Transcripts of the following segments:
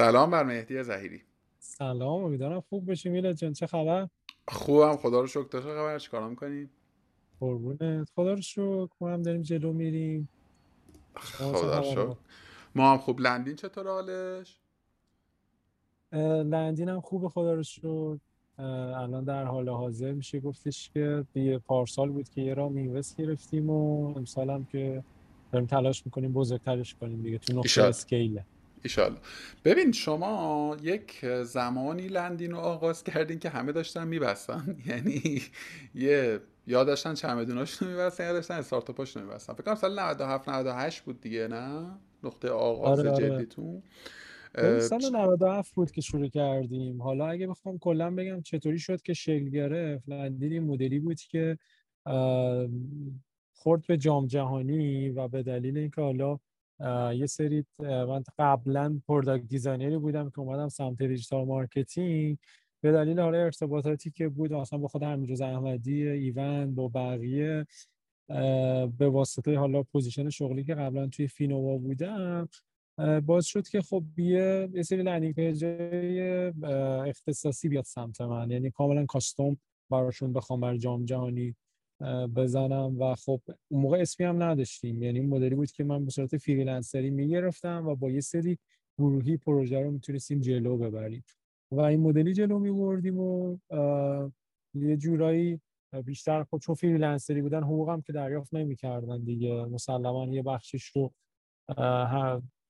سلام بر مهدی زهیری. سلام امیدوارم خوب بشی میلاد جان. چه خبر؟ خوبم خدا رو شکر. تو چه خبر؟ چیکار می‌کنی؟ قربونت. خدا رو شکر ما هم داریم جلو میریم. خدا رو شکر. ما هم خوب. لندین چطور حالش؟ لندین هم خوبه خدا رو شکر. الان در حال حاضر میشه. گفتش که یه پارسال بود که یه راه میوست گرفتیم و امسال هم که داریم تلاش می‌کنیم بزرگترش کنیم دیگه تو نقطه اسکیله. ایشالله. ببین شما یک زمانی لندین رو آغاز کردین که همه داشتن میبستن. یعنی یه یا داشتن چمدوناشون رو میبستن یا داشتن استارتاپاشون رو میبستن. فکر کنم سال 97 98 بود دیگه نه؟ نقطه آغاز آره آره. جدیتون. سال چ- 97 بود که شروع کردیم. حالا اگه بخوام کلا بگم چطوری شد که شکل گرفت لندین این مدلی بود که خورد به جام جهانی و به دلیل اینکه حالا یه سری من قبلا product designer ی بودم که اومدم سمت digital marketing به دلیل حالا ارتباطاتی که بود مثلا با خود حمیدرضا احمدی ایوند با بقیه به واسطه حالا position شغلی که قبلا توی فینووا بودم باعث شد که خب یه یه سری landing page ای اختصاصی بیاد سمت من. یعنی کاملا custom براشون بخوام برا جام جهانی بزنم و خب اون موقع اسمی هم نداشتیم. یعنی مدلی بود که من به صورت freelancer ی می‌گرفتم و با یه سری گروهی پروژه رو می‌تونستیم جلو ببریم. و این مدلی جلو میبردیم و یه جورایی بیشتر خب چون freelancer ی بودن حقوقم که دریافت نمی‌کردن دیگه. مسلما یه بخشش رو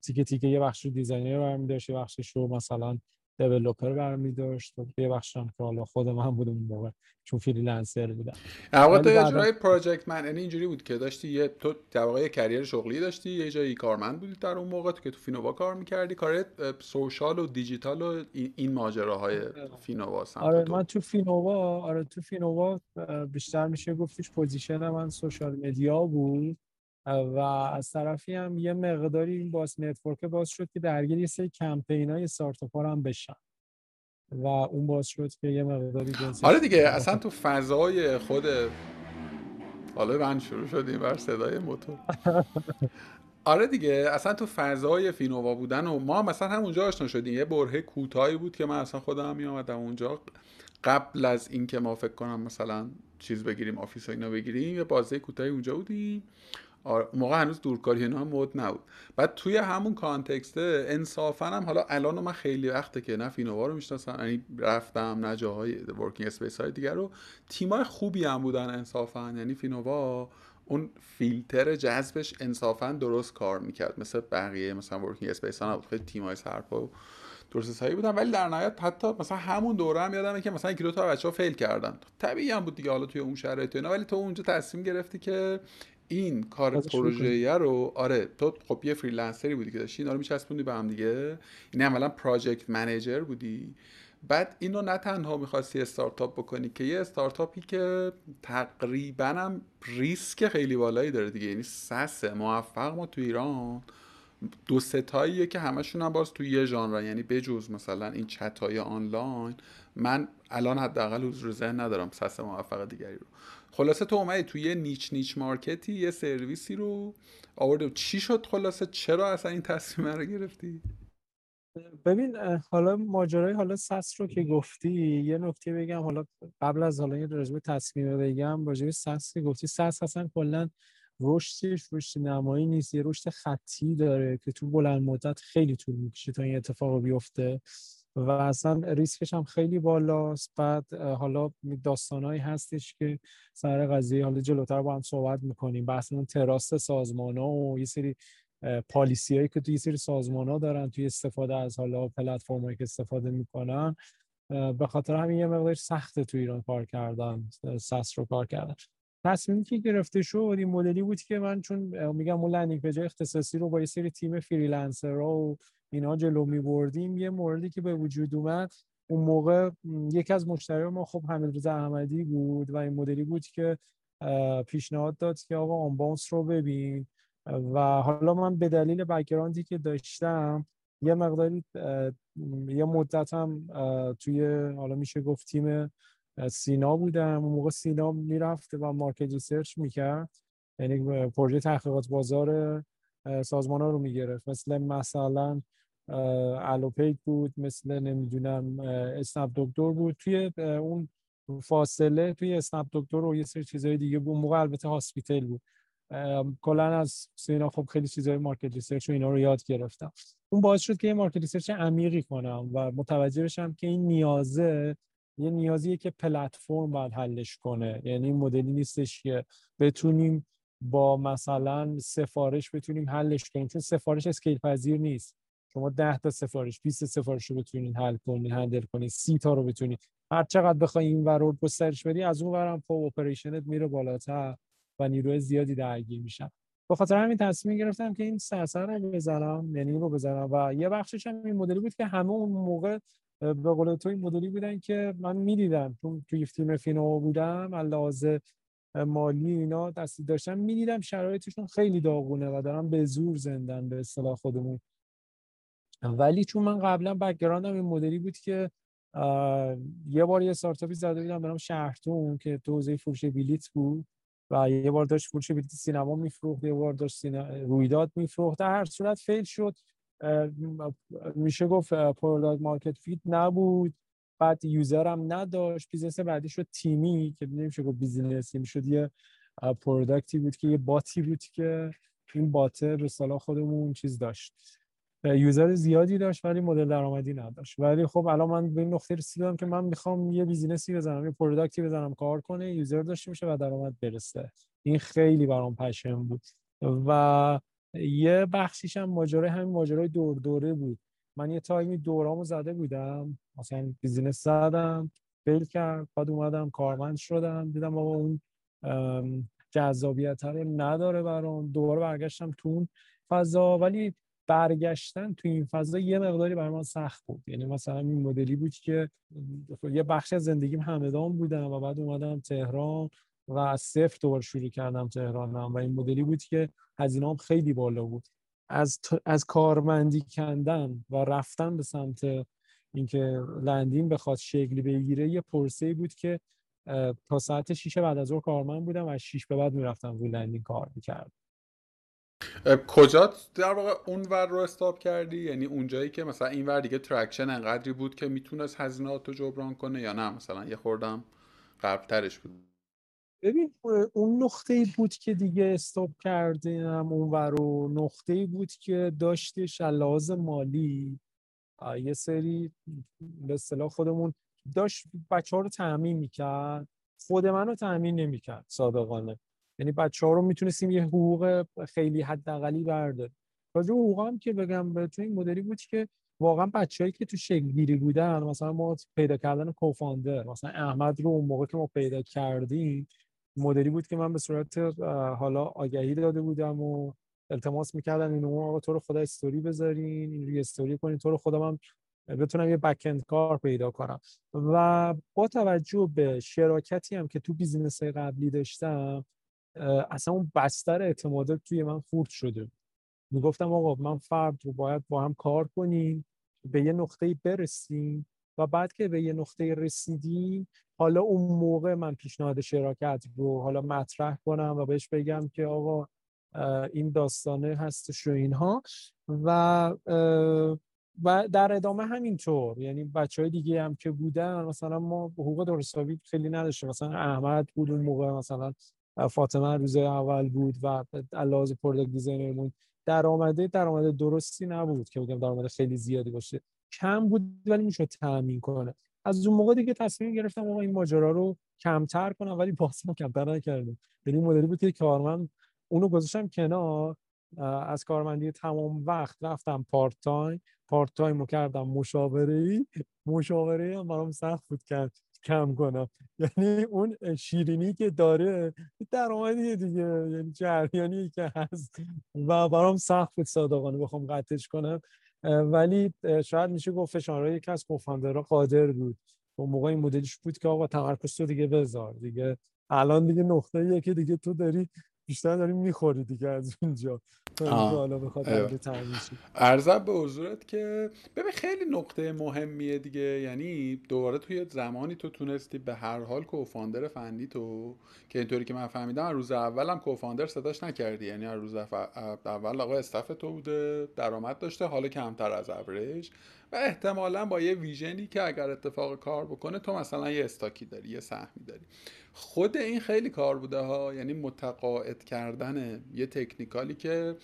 تیکه تیکه یه بخش رو designer برمی داشت یه بخشش رو مثلا developer برمی داشت. و یه بخش هم که حالا خود من بودم اون موقع چون freelancer بودم. در تو یه جورای project manager یعنی اینجوری بود که داشتی یه تو در واقع یه career شغلی داشتی یه جایی کارمند بودی در اون موقع تو که تو فینووا کار می‌کردی کار social و دیجیتال و این ماجراهای فینووا سمت آره من تو فینووا آره تو فینووا بیشتر میشه گفتش position من social media بود. و از طرفی هم یه مقداری این باز network باز شد که درگیر یه سری کمپین های هم بشم و اون باز شد که یه مقداری آره دیگه اصلا تو فضای خود حالا من شروع شدیم بر صدای موتور. آره دیگه اصلا تو فضای فینووا بودن و ما مثلا همونجا آشنا شدیم. یه برهه کوتاهی بود که من اصلا خودم می اومدم اونجا. قبل از اینکه ما فکر کنم مثلا چیز بگیریم office و اینا بگیریم یه بازه کوتاهی اونجا بودیم. اون موقع هنوز دورکاری اینا هم مد نبود. بعد توی همون context ه انصافا هم حالا الان من خیلی وقته که نه فینووا رو می‌شناسم یعنی رفتم نه جاهای working space های دیگر رو. تیمای خوبی هم بودن انصافا یعنی فینووا اون فیلتر جذبش انصافا درست کار می‌کرد مثل بقیه مثلا working space ها نبود. خیلی تیمای سرپا و درست بودن ولی در نهایت حتی مثلا همون دوره هم یادمه که مثلا یکی دو تا بچه ها fail کردن. طبیعی هم بود دیگه حالا توی اون شرایط اینا ولی تو اونجا تصمیم گرفتی که این کار پروژه رو آره تو خب یه freelancer ی بودی که داشتی اینا رو میچسبوندی به هم دیگه. این عملا project manager بودی. بعد اینو نه تنها می‌خواستی استارتاپ بکنی که یه استارتاپی که تقریبا هم ریسک خیلی بالایی داره دیگه. یعنی SaaS موفق ما تو ایران. دو سه تاییه که همشون هم باز تو یه ژانر یعنی بجز مثلا این چتای آنلاین من الان حداقل حضور ذهن ندارم SaaS موفق دیگری رو. خلاصه تو اومدی تو یه niche niche market ی یه سرویسی رو آورده. چی شد خلاصه؟ چرا اصلا این تصمیم رو گرفتی؟ ببین حالا ماجرای حالا SaaS رو که گفتی یه نکته بگم. حالا قبل از حالا یه راجع به تصمیم بگم. راجع به SaaS گفتی SaaS اصلا کلا رشدش رشد نمایی نیست یه رشد خطی داره که تو بلند مدت خیلی طول می‌کشه تا این اتفاق بیفته و اصلا ریسکش هم خیلی بالاست. بعد حالا داستانهایی هستش که سر قضیه حالا جلوتر با هم صحبت می‌کنیم بحث trust سازمان ها و یه سری policy هایی که توی یه سری سازمان ها دارن توی استفاده از حالا پلتفرم هایی که استفاده می‌کنن به خاطر همین یه مقدار سخته تو ایران کار کردن SaaS رو کار کردن. تصمیمی که گرفته شد این مدلی بود که من چون میگم اون landing page اختصاصی رو با یه سری تیم freelancer ها و اینا جلو میبردیم یه موردی که به وجود اومد اون موقع یکی از مشتری ما خب حمیدرضا احمدی بود و این مدلی بود که پیشنهاد داد که آقا Unbounce رو ببین. و حالا من به دلیل background ی که داشتم یه مقداری یه مدتم اه، توی حالا میشه گفت تیم سینا بودم. اون موقع سینا می‌رفت و market research می‌کرد. یعنی پروژه تحقیقات بازار سازمان ها رو می‌گرفت. مثل مثلا الوپیک بود مثل نمی‌دونم اسنپ دکتر بود. توی اون فاصله توی اسنپ دکتر و یه سری چیزهای دیگه بود. موقع البته hospital بود. کلا از سینا خب خیلی چیزهای market research و اینا رو یاد گرفتم. اون باعث شد که یه market research عمیقی کنم و متوجه بشم که این نیازه یه نیازیه که پلتفرم باید حلش کنه. یعنی این مدلی نیستش که بتونیم با مثلا سفارش بتونیم حلش کنیم چون سفارش scale پذیر نیست. شما 10 تا سفارش 20 سفارش رو بتونید حل کنید handle کنید 30 تا رو بتونید هر چقدر بخوای این ور رو گسترش بدی از اون ورم خب operation ت میره بالاتر و نیروی زیادی درگیر میشن. به خاطر همین تصمیم گرفتم که این سرسر رو بزنم یعنی رو بزنم. و یه بخشش هم این مدلی بود که همه اون موقع به قول تو این مدلی بودن که من می‌دیدم. چون توی تیم فینو بودم علاوه مالی اینا دستی داشتم می‌دیدم شرایطشون خیلی داغونه و دارم به زور زندن به اصطلاح خودمون. ولی چون من قبلا background م این مدلی بود که یه بار یه استارتاپی زده بودم به نام شهرتون که تو حوزه فروش بلیت بود و یه بار داشت فروش بلیت سینما میفروخت یه بار داشت رویداد میفروخت. در هر صورت fail شد. میشه گفت product market fit نبود. بعد user هم نداشت. business بعدی شد تیمی که نمیشه گفت business ی می‌شد یه product ی بود که یه bot ی بود که این bot ه به اصطلاح خودمون چیز داشت. user زیادی داشت ولی مدل درآمدی نداشت. ولی خب الان من به این نقطه رسیدم که من می‌خوام یه business ی بزنم یه product ی بزنم کار کنه user داشته باشه و درآمد برسه. این خیلی برام passion بود. و یه بخشیش هم ماجرای همین ماجرای دور دوره بود. من یه تایمی دورامو زده بودم. مثلا business زدم fail کرد بعد اومدم کارمند شدم. دیدم آقا اون جذابیت نداره برام. دوباره برگشتم تو اون فضا. ولی برگشتن تو این فضا یه مقداری برای من سخت بود. یعنی مثلا این مدلی بود که یه بخش از زندگیم همدان بودم و بعد اومدم تهران. و از صفر دوباره شروع کردم تهرانم و این مدلی بود که هزینه‌ام خیلی بالا بود. از از کارمندی کندن و رفتن به سمت اینکه لندین بخواد شکلی بگیره یه پرسه بود که تا ساعت 6 بعد از ظهر کارمند بودم و از 6 به بعد می‌رفتم روی لندین کار می‌کردم. کجا در واقع اون ور رو stop کردی؟ یعنی اونجایی که مثلا این ور دیگه traction انقدری بود که می‌تونست هزینهات رو جبران کنه یا نه؟ مثلا یه خوردم قبلترش بود. ببین اون نقطه بود که دیگه stop کردیم اون ور رو نقطه بود که داشتش لحاظ مالی یه سری به اصطلاح خودمون داشت بچه ها رو تعمین می‌کرد. خود من رو تعمین نمی‌کرد صادقانه. یعنی بچه ها رو می‌تونستیم یه حقوق خیلی حداقلی برداریم. راجع حقوق هم که بگم به تو این مدلی بود که واقعا بچه‌ای که تو شکل بودن مثلا ما پیدا کردن کوفاندر مثلا احمد رو اون موقع که ما پیدا کردیم مدلی بود که من به صورت حالا آگهی داده بودم و التماس می‌کردن اینو آقا تو رو خدا استوری بذارین این روی استوری کنین تو رو خدا من بتونم یه بک کار پیدا کنم. و با توجه به شراکتی هم که تو بیزینس قبلی داشتم اصلا اون بستر اعتمادات توی من خورد شده. می‌گفتم آقا من فرد رو باید با هم کار کنیم به یه نقطه برسیم و بعد که به یه نقطه رسیدیم حالا اون موقع من پیشنهاد شراکت رو حالا مطرح کنم و بهش بگم که آقا این داستانه هستش و اینها. و و در ادامه همینطور یعنی بچه های دیگه هم که بودن مثلا ما حقوق درستابی خیلی نداشتیم. مثلا احمد بود اون موقع مثلا فاطمه روز اول بود و علاوه product designer مون درآمده درآمد درستی نبود که بگم درآمد خیلی زیادی باشه. کم بود ولی می‌شد تامین کنه. از اون موقع دیگه تصمیم گرفتم آقا این ماجرا رو کمتر کنم ولی باز ما کمتر نکردیم یعنی مدلی بود که کارمند اونو گذاشتم کنار. از کارمندی تمام وقت رفتم part time part time کردم مشاوره ای مشاوره هم برام سخت بود کرد کم کنم. یعنی اون شیرینی که داره درآمدی دیگه. یعنی جریانی که هست. و برام سخت بود صادقانه بخوام قطعش کنم. ولی شاید میشه گفت فشارهای یکی از co-founder ها قادر بود. اون موقع این مدلش بود که آقا تمرکز تو دیگه بذار دیگه الان دیگه نقطه که دیگه تو داری بیشتر داریم می‌خوری دیگه از اونجا. حالا بخواد ارزب به حضورت که ببین خیلی نقطه مهمیه دیگه. یعنی دوباره توی زمانی تو تونستی به هر حال کوفاندر فنی تو که اینطوری که من فهمیدم روز اولم کوفاندر صداش نکردی. یعنی روز اول آقا استف تو بوده درآمد داشته حالا کمتر از ابرج و احتمالا با یه ویژنی که اگر اتفاق کار بکنه تو مثلا یه استاکی داری یه سهمی داری. خود این خیلی کار بوده ها یعنی متقاعد کردن یه تکنیکالی که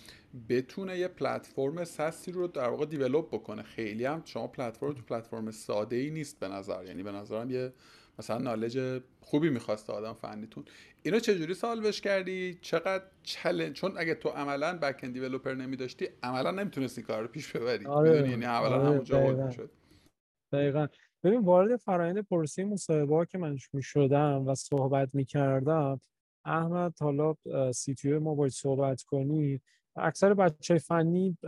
بتونه یه پلتفرم سسی رو در واقع دیولوب بکنه. خیلی هم شما پلتفرم تو پلتفرم ساده ای نیست به نظر یعنی به نظرم یه مثلا نالج خوبی می‌خواسته آدم فنیتون. اینو چجوری سالوش کردی؟ چقدر چلنج چون اگه تو عملا بک اند دیولپر نمیداشتی عملا نمی‌تونستی کار رو پیش ببری. آره. یعنی عملا آره. همونجا شد دقیقا. ببین وارد فرایند پرسی مصاحبه که من می‌شدم و صحبت می‌کردم احمد حالا سی ما باید صحبت کنی. اکثر بچه فنی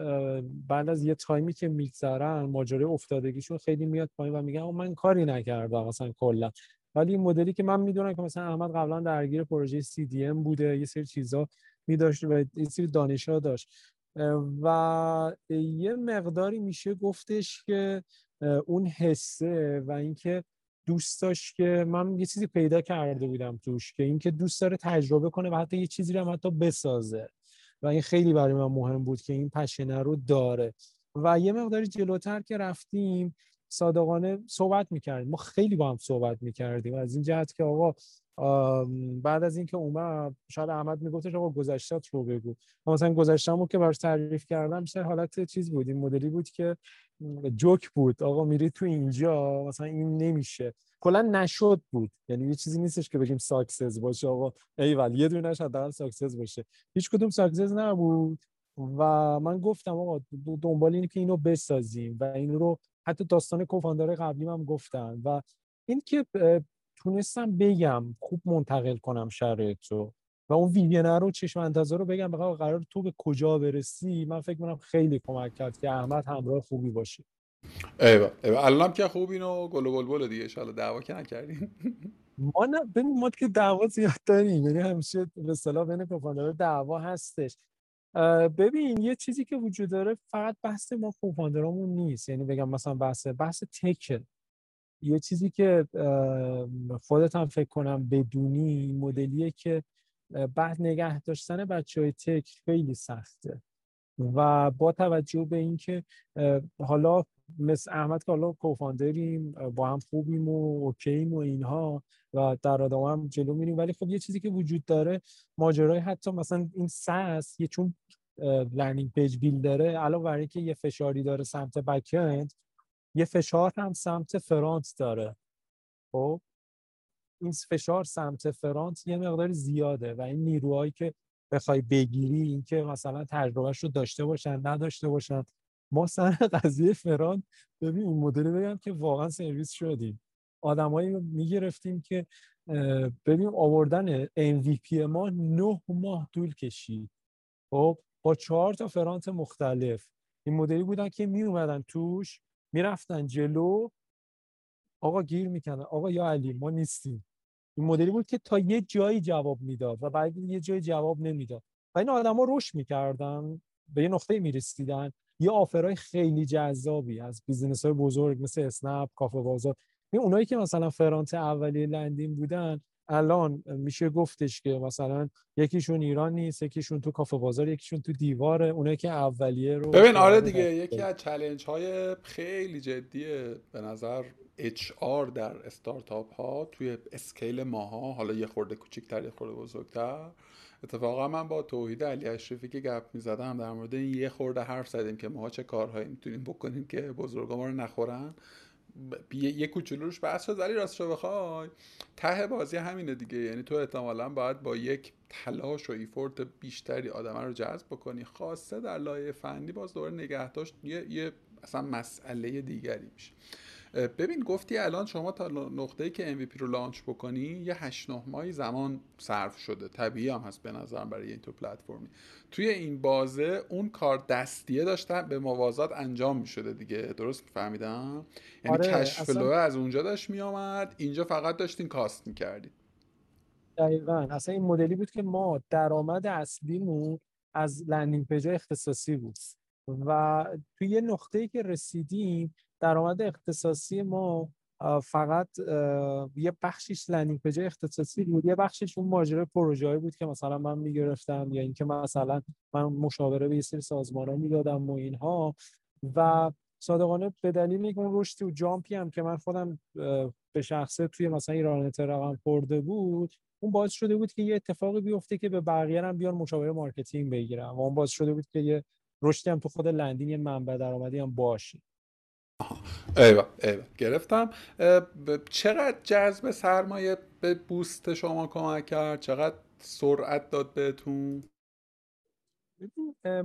بعد از یه تایمی که میگذرن ماجرای افتادگیشون خیلی میاد پایین و میگن من کاری نکردم مثلا کلا. ولی این مدلی که من می‌دونم که مثلا احمد قبلا درگیر پروژه CDM بوده یه سری چیزا میداشت و یه سری دانشا داشت. و یه مقداری میشه گفتش که اون حسه و اینکه دوست داشت که من یه چیزی پیدا کرده بودم توش که اینکه دوست داره تجربه کنه و حتی یه چیزی رو هم حتی بسازه. و این خیلی برای من مهم بود که این پشنه رو داره. و یه مقداری جلوتر که رفتیم صادقانه صحبت می‌کردیم. ما خیلی با هم صحبت می‌کردیم. از این جهت که آقا بعد از اینکه اومد شاید احمد میگفتش آقا گذشتت رو بگو. مثلا گذشتمو که براش تعریف کردم بیشتر حالت چیز بود این مدلی بود که جوک بود. آقا میری تو اینجا مثلا این نمیشه. کلا نشد بود. یعنی یه چیزی نیستش که بگیم success باشه. آقا ایول یه دونه حداقل success باشه. هیچ کدوم success نبود. و من گفتم آقا دنبال اینه که اینو بسازیم و این رو حتی داستان co-founder قبلی هم گفتن و این که تونستم بگم خوب منتقل کنم شرایط رو و اون ویژنر رو چشم انتظار رو بگم بقیه قرار تو به کجا برسی من فکر کنم خیلی کمک کرد که احمد همراه خوبی باشه. ایوه ایوه. الانم که خوب اینو گل و بلبل دیگه ان دعوا که نکردیم. ما نه ببین ما که دعوا زیاد داریم یعنی همیشه به اصطلاح بین کوفاندر دعوا هستش. ببین یه چیزی که وجود داره فقط بحث ما کوفاندرامون نیست. یعنی بگم مثلا بحث بحث تک. یه چیزی که خودت هم فکر کنم بدونی مدلیه که بعد نگه داشتن بچه های tech خیلی سخته. و با توجه به اینکه حالا مثل احمد که حالا co-founder یم با هم خوبیم و OK ییم و اینها و در آدم هم جلو میریم. ولی خب یه چیزی که وجود داره ماجرای حتی مثلا این SaaS یه چون landing page builder ه علاوه بر اینکه یه فشاری داره سمت back یه فشار هم سمت فرانت داره. خب؟ این فشار سمت فرانت یه مقدار زیاده و این نیروهایی که بخوای بگیری اینکه مثلا تجربهش رو داشته باشن نداشته باشن ما سر قضیه فرانت ببین این مدل بگم که واقعا سرویس شدیم. آدمایی می‌گرفتیم که ببین آوردن MVP ما نه ماه طول کشید. خب با چهار تا front مختلف. این مدلی بودن که می اومدن توش می‌رفتن جلو. آقا گیر می‌کنن. آقا یا علی ما نیستیم. این مدلی بود که تا یه جایی جواب می‌داد و بعد یه جایی جواب نمی‌داد. و این آدما رشد می‌کردن به یه نقطه می‌رسیدن. یه offer ای خیلی جذابی از business های بزرگ مثل اسنپ کافه بازار. این اونایی که مثلا front اولیه لندین بودن الان میشه گفتش که مثلا یکیشون ایران نیست یکیشون تو کافه بازار یکیشون تو دیواره. اونایی که اولیه رو ببین آره دیگه یکی از چلنج های خیلی جدیه به نظر HR در استارتاپ ها توی اسکیل ماها حالا یه خورده کوچیک‌تر یه خورده بزرگتر. اتفاقا من با توحید علی اشرفی که گپ می‌زدم در مورد این یه خورده حرف زدیم که ما چه کارهایی می‌تونیم بکنیم که بزرگا ما رو نخورن. یه کوچولو روش بحث شد. ولی راستشو بخوای ته بازی همینه دیگه. یعنی تو احتمالا باید با یک تلاش و ایفورت بیشتری آدم رو جذب بکنی. خاصه در لایه فنی باز دوباره نگه داشت یه, یه اصلا مسئله دیگری میشه. ببین گفتی الان شما تا نقطه‌ای که MVP رو لانچ بکنی یه 8 9 ماهی زمان صرف شده. طبیعی هم هست به نظرم برای این تو پلتفرمی. توی این بازه اون کار دستیه داشتن به موازات انجام می شده دیگه. درست فهمیدم یعنی آره، cash از اونجا داشت می آمد اینجا فقط داشتین cost می‌کردید دقیقا. اصلا این مدلی بود که ما درآمد اصلیمون از landing page اختصاصی بود. و توی یه نقطه‌ای که رسیدیم درآمد اختصاصی ما فقط یه بخشیش landing page اختصاصی بود یه بخشیش اون ماجرای پروژه بود که مثلا من می‌گرفتم یا اینکه مثلا من مشاوره به یه سری سازمان ها می‌دادم و اینها. و صادقانه به دلیل اینکه اون رشدی و jump ی هم که من خودم به شخصه توی مثلا ایران رقم خورده بود اون باعث شده بود که یه اتفاقی بیفته که به بقیه هم بیان مشاوره marketing بگیرم و اون باعث شده بود که یه رشدی هم تو خود لندین یه منبع درآمدی هم باشه. ایوه ایوه. گرفتم. چقدر جذب سرمایه به boost شما کمک کرد؟ چقدر سرعت داد بهتون؟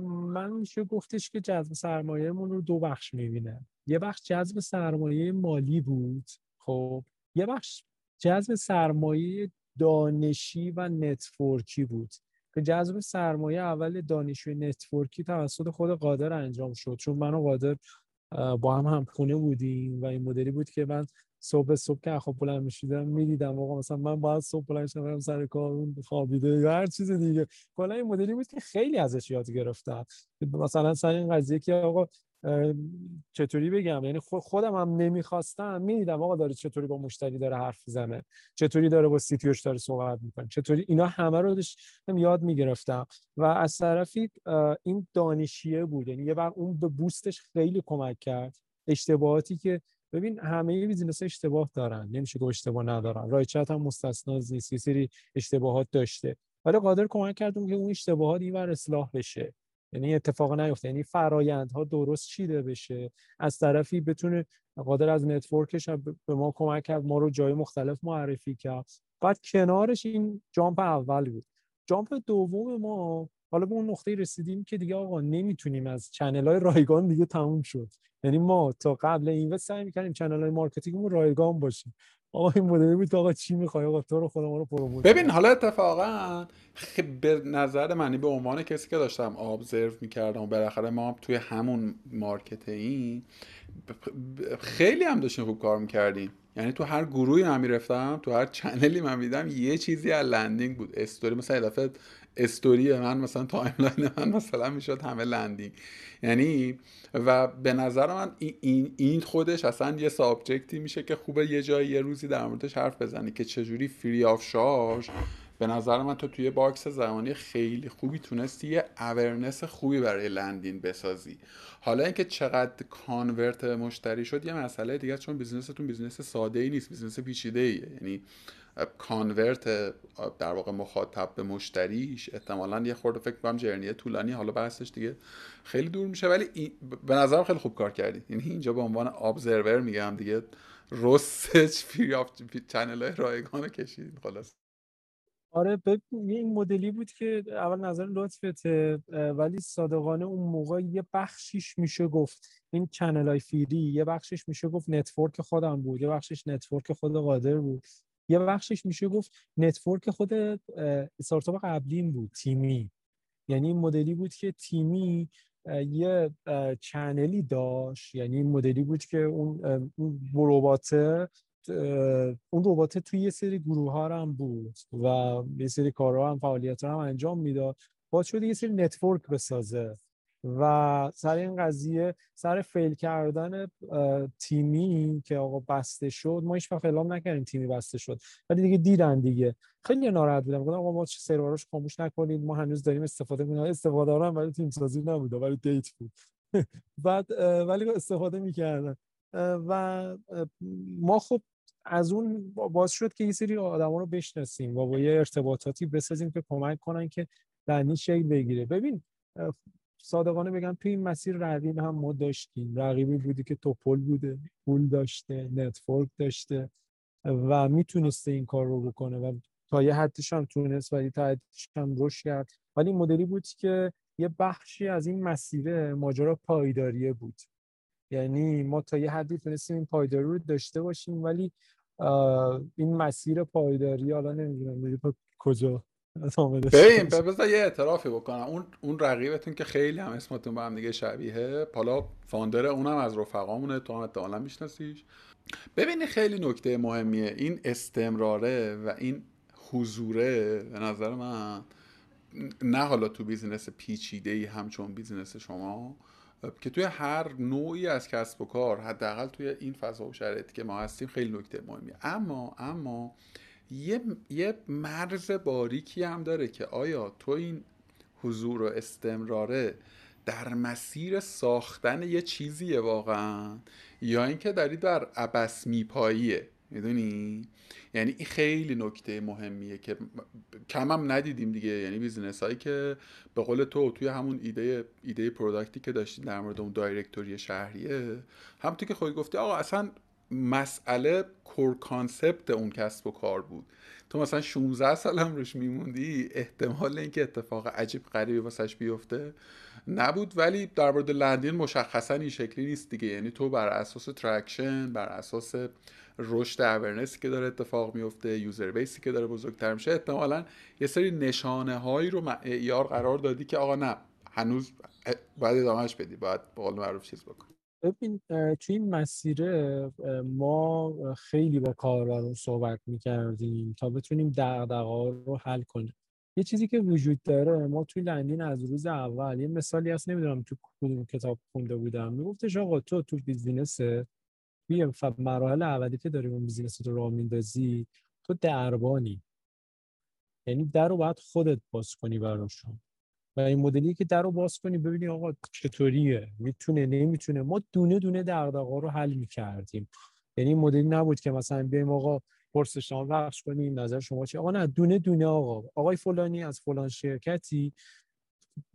من میشه گفتش که جذب سرمایهمون رو دو بخش می‌بینه. یه بخش جذب سرمایه مالی بود خب. یه بخش جذب سرمایه دانشی و network ی بود. که جذب سرمایه اول دانشی و network ی توسط خود قادر انجام شد. چون من و قادر با هم هم خونه بودیم و این مدلی بود که من صبح صبح که خب بلند میشیدم می‌دیدم آقا مثلا من باید صبح بلند شدم سر کار اون خوابیده یا هر چیز دیگه. کلا این مدلی بود که خیلی ازش یاد گرفتم. مثلا سر این قضیه که آقا چطوری بگم؟ یعنی خودم هم نمی‌خواستم. می‌دیدم آقا داره چطوری با مشتری داره حرف می‌زنه. چطوری داره با سی داره صحبت می‌کنه. چطوری اینا همه رو داشتم یاد می‌گرفتم. و از طرفی این دانشیه بود. یعنی یه وقت اون به بوستش خیلی کمک کرد. اشتباهاتی که ببین همه بیزینس اشتباه دارن. نمیشه که اشتباه ندارن. رایچت هم مستثنا نیست. سری اشتباهات داشته. ولی قادر کمک کردم که اون اشتباهات اینور اصلاح بشه. یعنی اتفاق نیفته. یعنی فرایندها درست چیده بشه؟ از طرفی بتونه قادر از network ش به ما کمک کرد ما رو جای مختلف معرفی کرد. بعد کنارش این jump اول بود. jump دوم ما حالا به اون نقطه رسیدیم که دیگه آقا نمی‌تونیم از channel های رایگان دیگه تموم شد. یعنی ما تا قبل این سعی می‌کنیم channel های marketing مون رایگان باشیم. آقا این مدلی بود آقا چی می‌خوای؟ آقا تو رو خودم رو promote ببین حالا اتفاقا به نظر منی به عنوان کسی که داشتم observe می‌کردم و بالاخره ما توی همون market این خیلی هم داشتیم خوب کار می‌کردیم. یعنی تو هر گروهی من می‌رفتم تو هر channel ی من می‌دیدم یه چیزی از لندین بود. استوری مثلا دفعه استوری من مثلا timeline من مثلا می‌شد همه لندین. یعنی و به نظر من این, این خودش اصلا یه subject ی میشه که خوبه یه جایی یه روزی در موردش حرف بزنی که چجوری free of charge به نظر من تو توی box زمانی خیلی خوبی تونستی یه awareness خوبی برای لندین بسازی. حالا اینکه چقدر convert مشتری شد یه مسئله دیگه چون business تون business ساده ای نیست business پیچیده ایه یعنی convert در واقع مخاطب به مشتریش احتمالا یه خورده فکر کنم journey ه طولانی حالا بحثش دیگه خیلی دور میشه ولی به نظرم خیلی خوب کار کردی. یعنی اینجا به عنوان observer میگم دیگه رستش free of channel رایگان کشید خلاص. آره این مدلی بود که اول نظر لطفته ولی صادقانه اون موقع یه بخشیش میشه گفت. این channel های free یه بخشش میشه گفت network خودم بود یه بخشش network خود قادر بود. یه بخشش میشه گفت network خود استارتاپ قبلیم بود تیمی. یعنی این مدلی بود که تیمی یه channel ی داشت. یعنی مدلی بود که اون ربات اون ربات توی یه سری گروه ها هم بود و یه سری کارها هم فعالیت هم انجام می‌داد. باید شده یه سری network بسازه. و سر این قضیه سر fail کردن تیمی که آقا بسته شد ما هیچ وقت اعلام نکردیم تیمی بسته شد. ولی دیگه دیدن دیگه. خیلی ناراحت بودم. گفتم آقا ما سرورش خاموش نکنید ما هنوز داریم استفاده می‌کنیم. استفاده هم ولی تیم سازی نبود ولی دیت بود. بعد ولی استفاده می‌کردن. و ما خب از اون باز شد که یه سری آدما رو بشناسیم و با یه ارتباطاتی بسازیم که کمک کنن که دنی شکل بگیره. ببین صادقانه بگم توی این مسیر رقیب هم ما داشتیم. رقیبی بودی که توپل بوده پول داشته network داشته و می‌تونسته این کار رو بکنه و تا یه حدش هم تونست ولی تا حدش هم رشد کرد. ولی مدلی بود که یه بخشی از این مسیر ماجرا پایداریه بود. یعنی ما تا یه حدی تونستیم این پایداری رو داشته باشیم ولی این مسیر پایداری حالا نمی‌دونم کجا ببین بذار یه اعترافی بکنم. اون اون رقیبتون که خیلی هم اسمتون با هم دیگه شبیه حالا founder اونم از رفقامونه تو هم احتمالا میشناسیش. ببینی خیلی نکته مهمیه. این استمراره و این حضوره به نظر من نه حالا تو business پیچیده ای همچون business شما که توی هر نوعی از کسب و کار حداقل توی این فضا و شرایطی که ما هستیم خیلی نکته مهمیه. اما اما یه, یه مرز باریکی هم داره که آیا تو این حضور و استمراره در مسیر ساختن یه چیزیه واقعا؟ یا اینکه داری در عبث می‌پایی می‌دونی؟ یعنی این خیلی نکته مهمیه که کم هم ندیدیم دیگه. یعنی business هایی که به قول تو توی همون ایده ایده product ی که داشتیم در مورد اون directory شهریه همونطور که خودت گفتی آقا اصلا مسئله core concept اون کسب و کار بود. تو مثلا 16 سال هم روش میموندی احتمال اینکه اتفاق عجیب غریبی واسش بیفته نبود ولی در مورد لندین مشخصا این شکلی نیست دیگه. یعنی تو بر اساس traction بر اساس رشد awareness ی که داره اتفاق میفته user base ی که داره بزرگتر میشه احتمالا یه سری نشانه هایی رو معیار قرار دادی که آقا نه هنوز باید ادامهش بدی باید به قول معروف چیز بکن ببین توی این مسیره ما خیلی با کاربرامون صحبت می‌کردیم تا بتونیم دغدغه‌ها رو حل کنیم. یه چیزی که وجود داره ما توی لندین از روز اول یه مثالی هست نمی‌دونم تو کدوم کتاب خونده بودم میگفتش آقا تو تو business توی مراحل اولی که داری اون business رو راه میندازی تو دربانی. یعنی در رو باید خودت باز کنی براشون. و این مدلی که در رو باز کنی ببینی آقا چطوریه. می‌تونه نمی‌تونه. ما دونه دونه دغدغه‌ها رو حل می‌کردیم. یعنی مدلی نبود که مثلا بیایم آقا پرسش شما بخش کنیم نظر شما چی؟ آقا نه دونه دونه آقا. آقای فلانی از فلان شرکتی.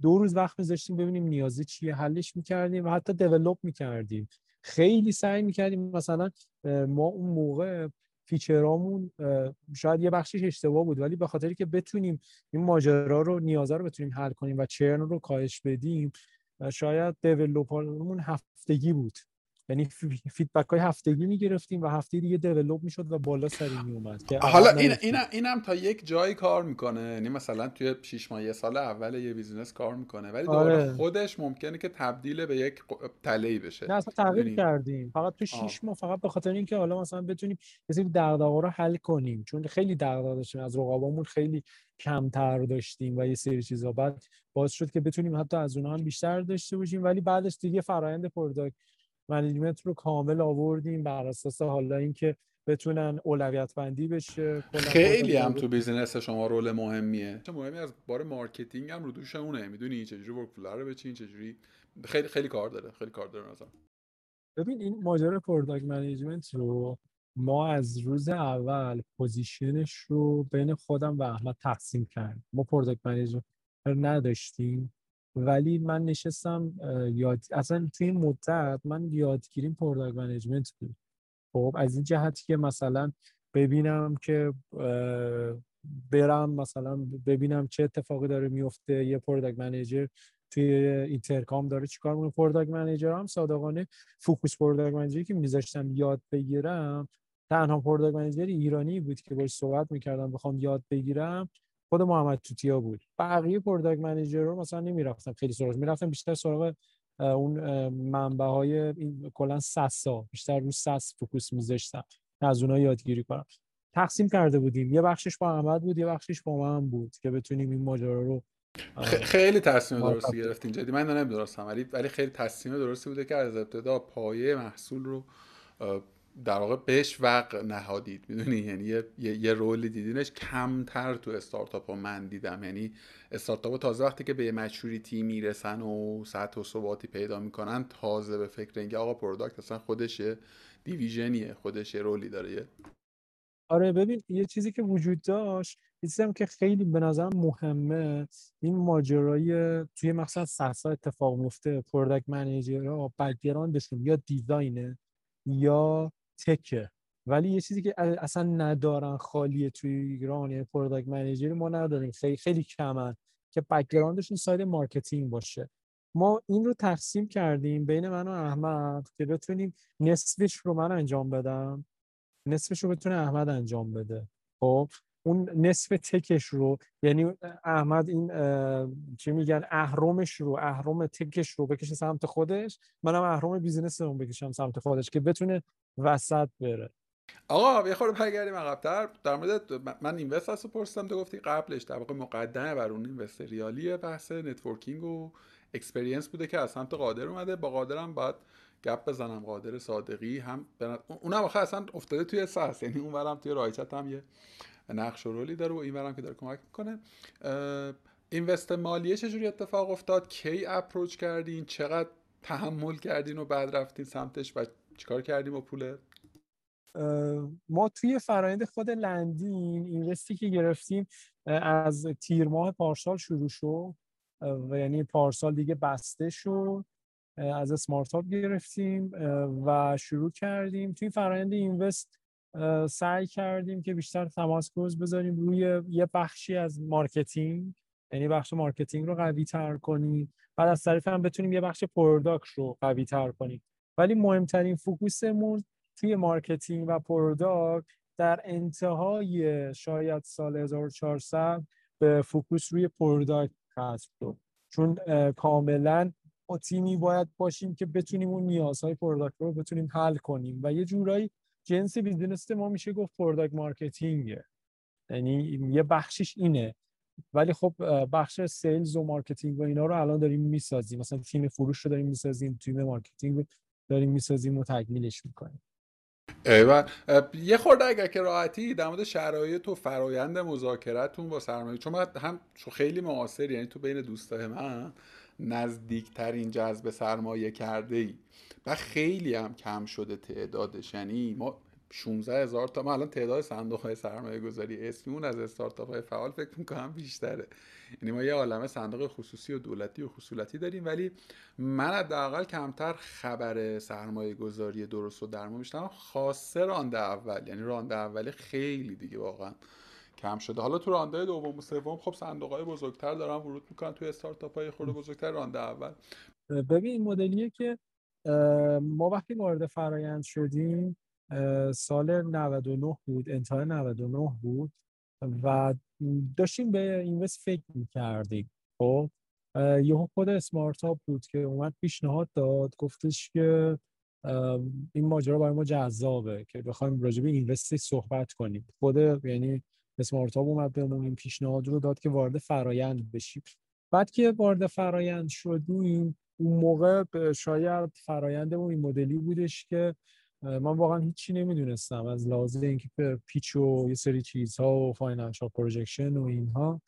دو روز وقت میذاشتیم ببینیم نیازی چیه. حلش می‌کردیم و حتی دیولپ می‌کردیم. خیلی سعی می‌کردیم مثلا ما اون موقع فیچرامون شاید یه بخشش اشتباه بود ولی به خاطری که بتونیم این ماجرا رو نیازه رو بتونیم حل کنیم و چرن رو کاهش بدیم شاید دیولپرمون هفتگی بود. یعنی feedback های هفتگی می‌گرفتیم و هفته دیگه develop می‌شد و بالا سری میومد حالا این این اینم تا یک جایی کار می‌کنه. یعنی مثلا توی 6 ماه یه سال اول یه business کار می‌کنه. ولی دوباره آره. خودش ممکنه که تبدیل به یک تله‌ی بشه. نه اصلا تغییر کردیم. فقط تو 6 ماه فقط به خاطر اینکه حالا مثلا بتونیم یه سری دغدغه‌ها رو حل کنیم. چون خیلی دغدغه داشتیم. از رقبامون خیلی کمتر داشتیم و یه سری چیزا. بعد باز شد که بتونیم حتی از اونها هم بیشتر داشته باشیم. ولی بعدش دیگه فرآیند product management رو کامل آوردیم بر اساس حالا اینکه بتونن اولویت بندی بشه خیلی هم تو business شما role مهمیه. سهم مهمی از بار marketing هم رو دوش اونه می‌دونی چجوری workflow رو بچین چجوری؟ خیلی خیلی کار داره خیلی کار داره مثلا. ببین این ماجرا product management رو ما از روز اول position ش رو بین خودم و احمد تقسیم کردیم. ما product management نداشتیم. ولی من نشستم یاد اصلا توی این مدت من یادگیریم product management بود. خب از این جهتی که مثلا ببینم که برم مثلا ببینم چه اتفاقی داره میفته یه product manager توی Intercom داره چیکار می‌کنه. product manager هم صادقانه focus product manager ی که میذاشتم یاد بگیرم تنها product manager ایرانی بود که باش صحبت می‌کردم بخوام یاد بگیرم. خود محمد توتیا بود. بقیه product manager رو مثلا نمی‌رفتم خیلی سراغ می‌رفتم بیشتر سراغ اون منبع های این کلا SaaS ا بیشتر رو SaaS focus میذاشتم از اونها یادگیری کنم. تقسیم کرده بودیم. یه بخشش با احمد بود یه بخشش با من بود که بتونیم این ماجرا رو خیلی تصمیم درستی گرفتین جدی. من نمی‌دونستم. ولی ولی خیلی تصمیم درستی بوده که از ابتدا پایه محصول رو در واقع بهش وقع نهادید می‌دونی؟ یعنی یه, یه،, role ی دیدینش کمتر تو استارتاپ ها من دیدم. یعنی استارتاپ تازه وقتی که به یه maturity می‌رسن و سطح و ثباتی پیدا می‌کنن تازه به فکر اینکه آقا product اصلا خودش یه division یه خودش یه role ی داره. یه آره ببین یه چیزی که وجود داشت هم که خیلی به نظر مهمه این ماجرای توی مثلا سرسا اتفاق میفته product manager background شون یا design ه یا tech ه. ولی یه چیزی که اصلا ندارن خالیه توی ایران یعنی product manager ما نداریم. خیلی خیلی کمن که background شون side marketing باشه. ما این رو تقسیم کردیم بین من و احمد که بتونیم نصفش رو من انجام بدم نصفش رو بتونه احمد انجام بده. خب؟ اون نصف tech ش رو یعنی احمد این چی میگن اهرمش رو اهرم tech ش رو بکشه سمت خودش. منم اهرم رو بکشم سمت خودش که بتونه وسط بره. آقا یه خورده برگردیم عقب‌تر. در مورد من invest هستو پرسیدم تو گفتی قبلش در واقع مقدمه بر اون invest ریالی بحث networking و experience بوده که از سمت قادر اومده. با قادرم باید گپ بزنم. قادر صادقی هم اونم آخه اصلا افتاده توی SaaS یعنی اونورم توی رایچت هم یه نقش و role ی داره و اینورم که داره کمک می‌کنه. invest مالیه چجوری اتفاق افتاد؟ کی approach کردین؟ چقدر تحمل کردین و بعد رفتین سمتش و چیکار کردیم با پول؟ ما توی فرایند خود لندین invest ی که گرفتیم از تیر ماه پارسال شروع شد. و یعنی پارسال دیگه بسته شد. از اسمارت گرفتیم و شروع کردیم. توی فرایند invest سعی کردیم که بیشتر تمرکز بذاریم روی یه بخشی از marketing. یعنی بخش marketing رو قوی تر کنیم. بعد از طریق هم بتونیم یه بخش product رو قوی تر کنیم. ولی مهمترین focus مون توی marketing و product در انتهای شاید سال 1400 به focus روی product هست چون کاملا تیمی باید باشیم که بتونیم اون نیازهای product رو بتونیم حل کنیم. و یه جورایی جنس business ما میشه گفت product marketing ه. یعنی یه بخشش اینه. ولی خب بخش sales و marketing و اینا رو الان داریم می‌سازیم. مثلا تیم فروش رو داریم می‌سازیم تیم marketing رو داریم می‌سازیم و تکمیلش می‌کنیم. ایوان یه خورده اگر که راحتی در مورد شرایط و فرایند مذاکرتون با سرمایه چون من هم خیلی معاصر یعنی تو بین دوستای من نزدیکترین جذب سرمایه کرده ای و خیلی هم کم شده تعدادش. یعنی ما 16 هزار تا ما الان تعداد صندوق های سرمایه گذاری اسمیمون از استارتاپ های فعال فکر می‌کنم بیشتره. یعنی ما یه عالمه صندوق خصوصی و دولتی و خصولتی داریم ولی من حداقل کمتر خبر سرمایه گذاری درست و درمون میشتم خاصه رانده اول. یعنی رانده اولی خیلی دیگه واقعا کم شده. حالا تو رانده دوم و سوم خب صندوق های بزرگتر دارن ورود می‌کنن توی استارتاپ های خورده بزرگتر رانده اول. ببین این مدلیه که ما وقتی وارد فرایند شدیم سال 99 بود انتهای 99 بود و داشتیم به اینوست فکر می‌کردیم. خب یهو خود اسمارت بود که اومد پیشنهاد داد گفتش که این ماجرا برای ما جذابه که بخوایم راجع به invest صحبت کنیم. خود یعنی اسمارت اومد بهمون این پیشنهاد رو داد که وارد فرایند بشیم. بعد که وارد فرایند شدیم اون موقع شاید فرایندمون این مدلی بودش که من واقعا هیچی نمی‌دونستم. از لحاظ اینکه pitch و یه سری چیزها و financial projection و اینها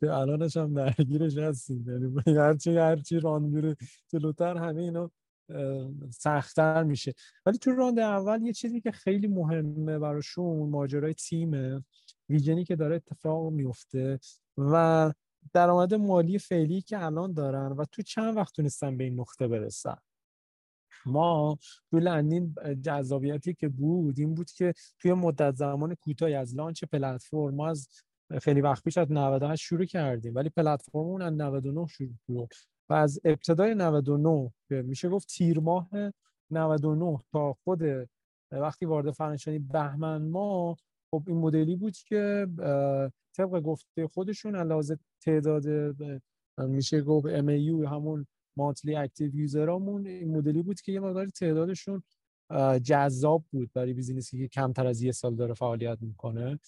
که الانش هم درگیرش هستیم. یعنی هرچی هرچی ران میره جلوتر همه اینا سختتر میشه. ولی تو راند اول یه چیزی که خیلی مهمه براشون ماجرای تیمه ویژنی که داره اتفاق میفته و درآمد مالی فعلی که الان دارن و تو چند وقت تونستن به این نقطه برسن. ما تو لندین جذابیتی که بود این بود که توی مدت زمان کوتاهی از لانچ پلتفرم ما از خیلی وقت پیش از 98 شروع کردیم ولی پلتفرممون از 99 شروع شد و از ابتدای 99 که میشه گفت تیر ماه 99 تا خود وقتی وارد فرنشانی بهمن ما خب این مدلی بود که طبق گفته خودشون علاوه تعداد میشه گفت MAU همون monthly active user امون این مدلی بود که یه مقدار تعدادشون جذاب بود برای business ی که کمتر از یه سال داره فعالیت می‌کنه.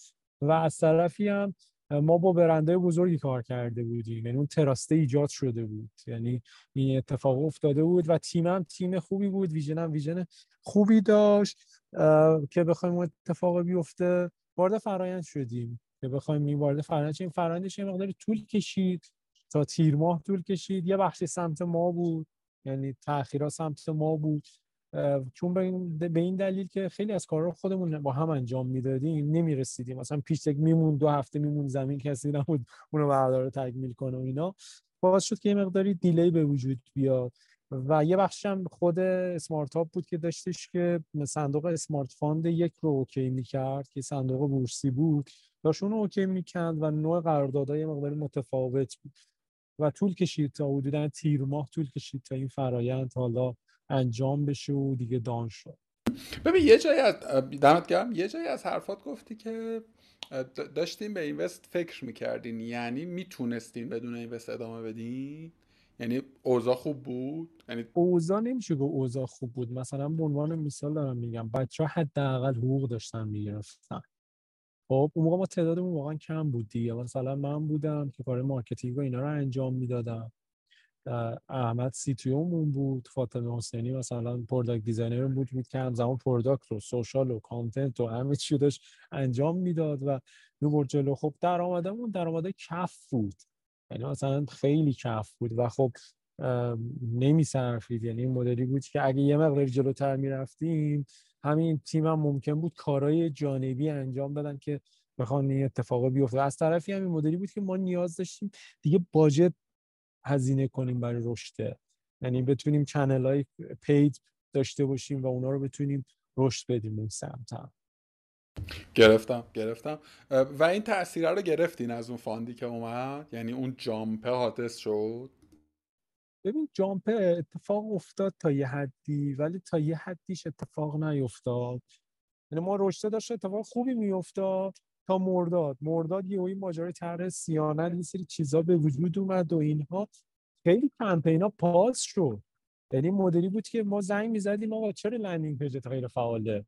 و از طرفی هم ما با برنده بزرگی کار کرده بودیم. یعنی اون تراسته ایجاد شده بود. یعنی این اتفاق افتاده بود و تیمم تیم خوبی بود. ویژنم ویژن خوبی داشت که بخوایم اتفاق بیفته وارد فرایند شدیم. که بخوایم این وارد فرایند این فرایندش یه مقدار طول کشید. تا تیر ماه طول کشید. یه بخشی سمت ما بود یعنی تاخیرا سمت ما بود. چون به این, دلیل که خیلی از کارا خودمون با هم انجام می‌دادیم نمی‌رسیدیم. مثلا میشد تسک میموند دو هفته میموند زمین کسی نبود اونو بردار تکمیل کنه و اینا. باعث شد که یه مقداری delay به وجود بیاد. و یه بخش هم خود Smart بود که داشتش که صندوق Smart Fund یک رو okay می‌کرد که صندوق بورسی بود. داشت اون okay می‌کرد و نوع قراردادهای مقداری متفاوت بود. و طول کشید تا حدودا تیر ماه طول کشید تا این فرایند حالا انجام بشه و دیگه done شد. ببین یه جایی از دمت گرم یه جایی از حرفات گفتی که داشتیم به invest فکر می‌کردین یعنی می‌تونستین بدون invest ادامه بدین؟ یعنی اوضاع خوب بود؟ یعنی اوضاع نمیشه گفت اوضاع خوب بود. مثلا به عنوان مثال دارم میگم بچه ها حداقل حقوق داشتن می‌گرفتن. خب اون موقع ما تعدادمون واقعا کم بود دیگه مثلا من بودم که کار marketing و اینا رو انجام می‌دادم. احمد CTO مون بود فاطمه حسینی مثلا product designer بود بود که همزمان product و social و content و همه چی داشت انجام می‌داد و می‌برد جلو. خب درآمدمون درآمد کف بود. یعنی مثلا خیلی کف بود. و خب نمیصرفید. یعنی این مدلی بود که اگه یه مقدار جلوتر می‌رفتیم همین تیم هم ممکن بود کارهای جانبی انجام بدن که بخوان این اتفاقا بیفته. از طرفی همین مدلی بود که ما نیاز داشتیم دیگه باجت هزینه کنیم برای رشد. یعنی بتونیم چنل های پید داشته باشیم و اونا رو بتونیم رشد بدیم اون سمت هم. گرفتم. گرفتم و این تاثیره رو گرفتین از اون فاندی که اومد؟ یعنی اون جامپه حادث شد؟ ببین جامپه اتفاق افتاد تا یه حدی ولی تا یه حدیش اتفاق نیفتاد. یعنی ما رشته داشت اتفاق خوبی میافتاد تا مرداد. مرداد یه این ماجرای طرح صیانت یه سری چیزا به وجود اومد و اینها. خیلی کمپینا pause شد. یعنی مدلی بود که ما زنگ می‌زدیم آقا چرا landing page ت غیر فعاله؟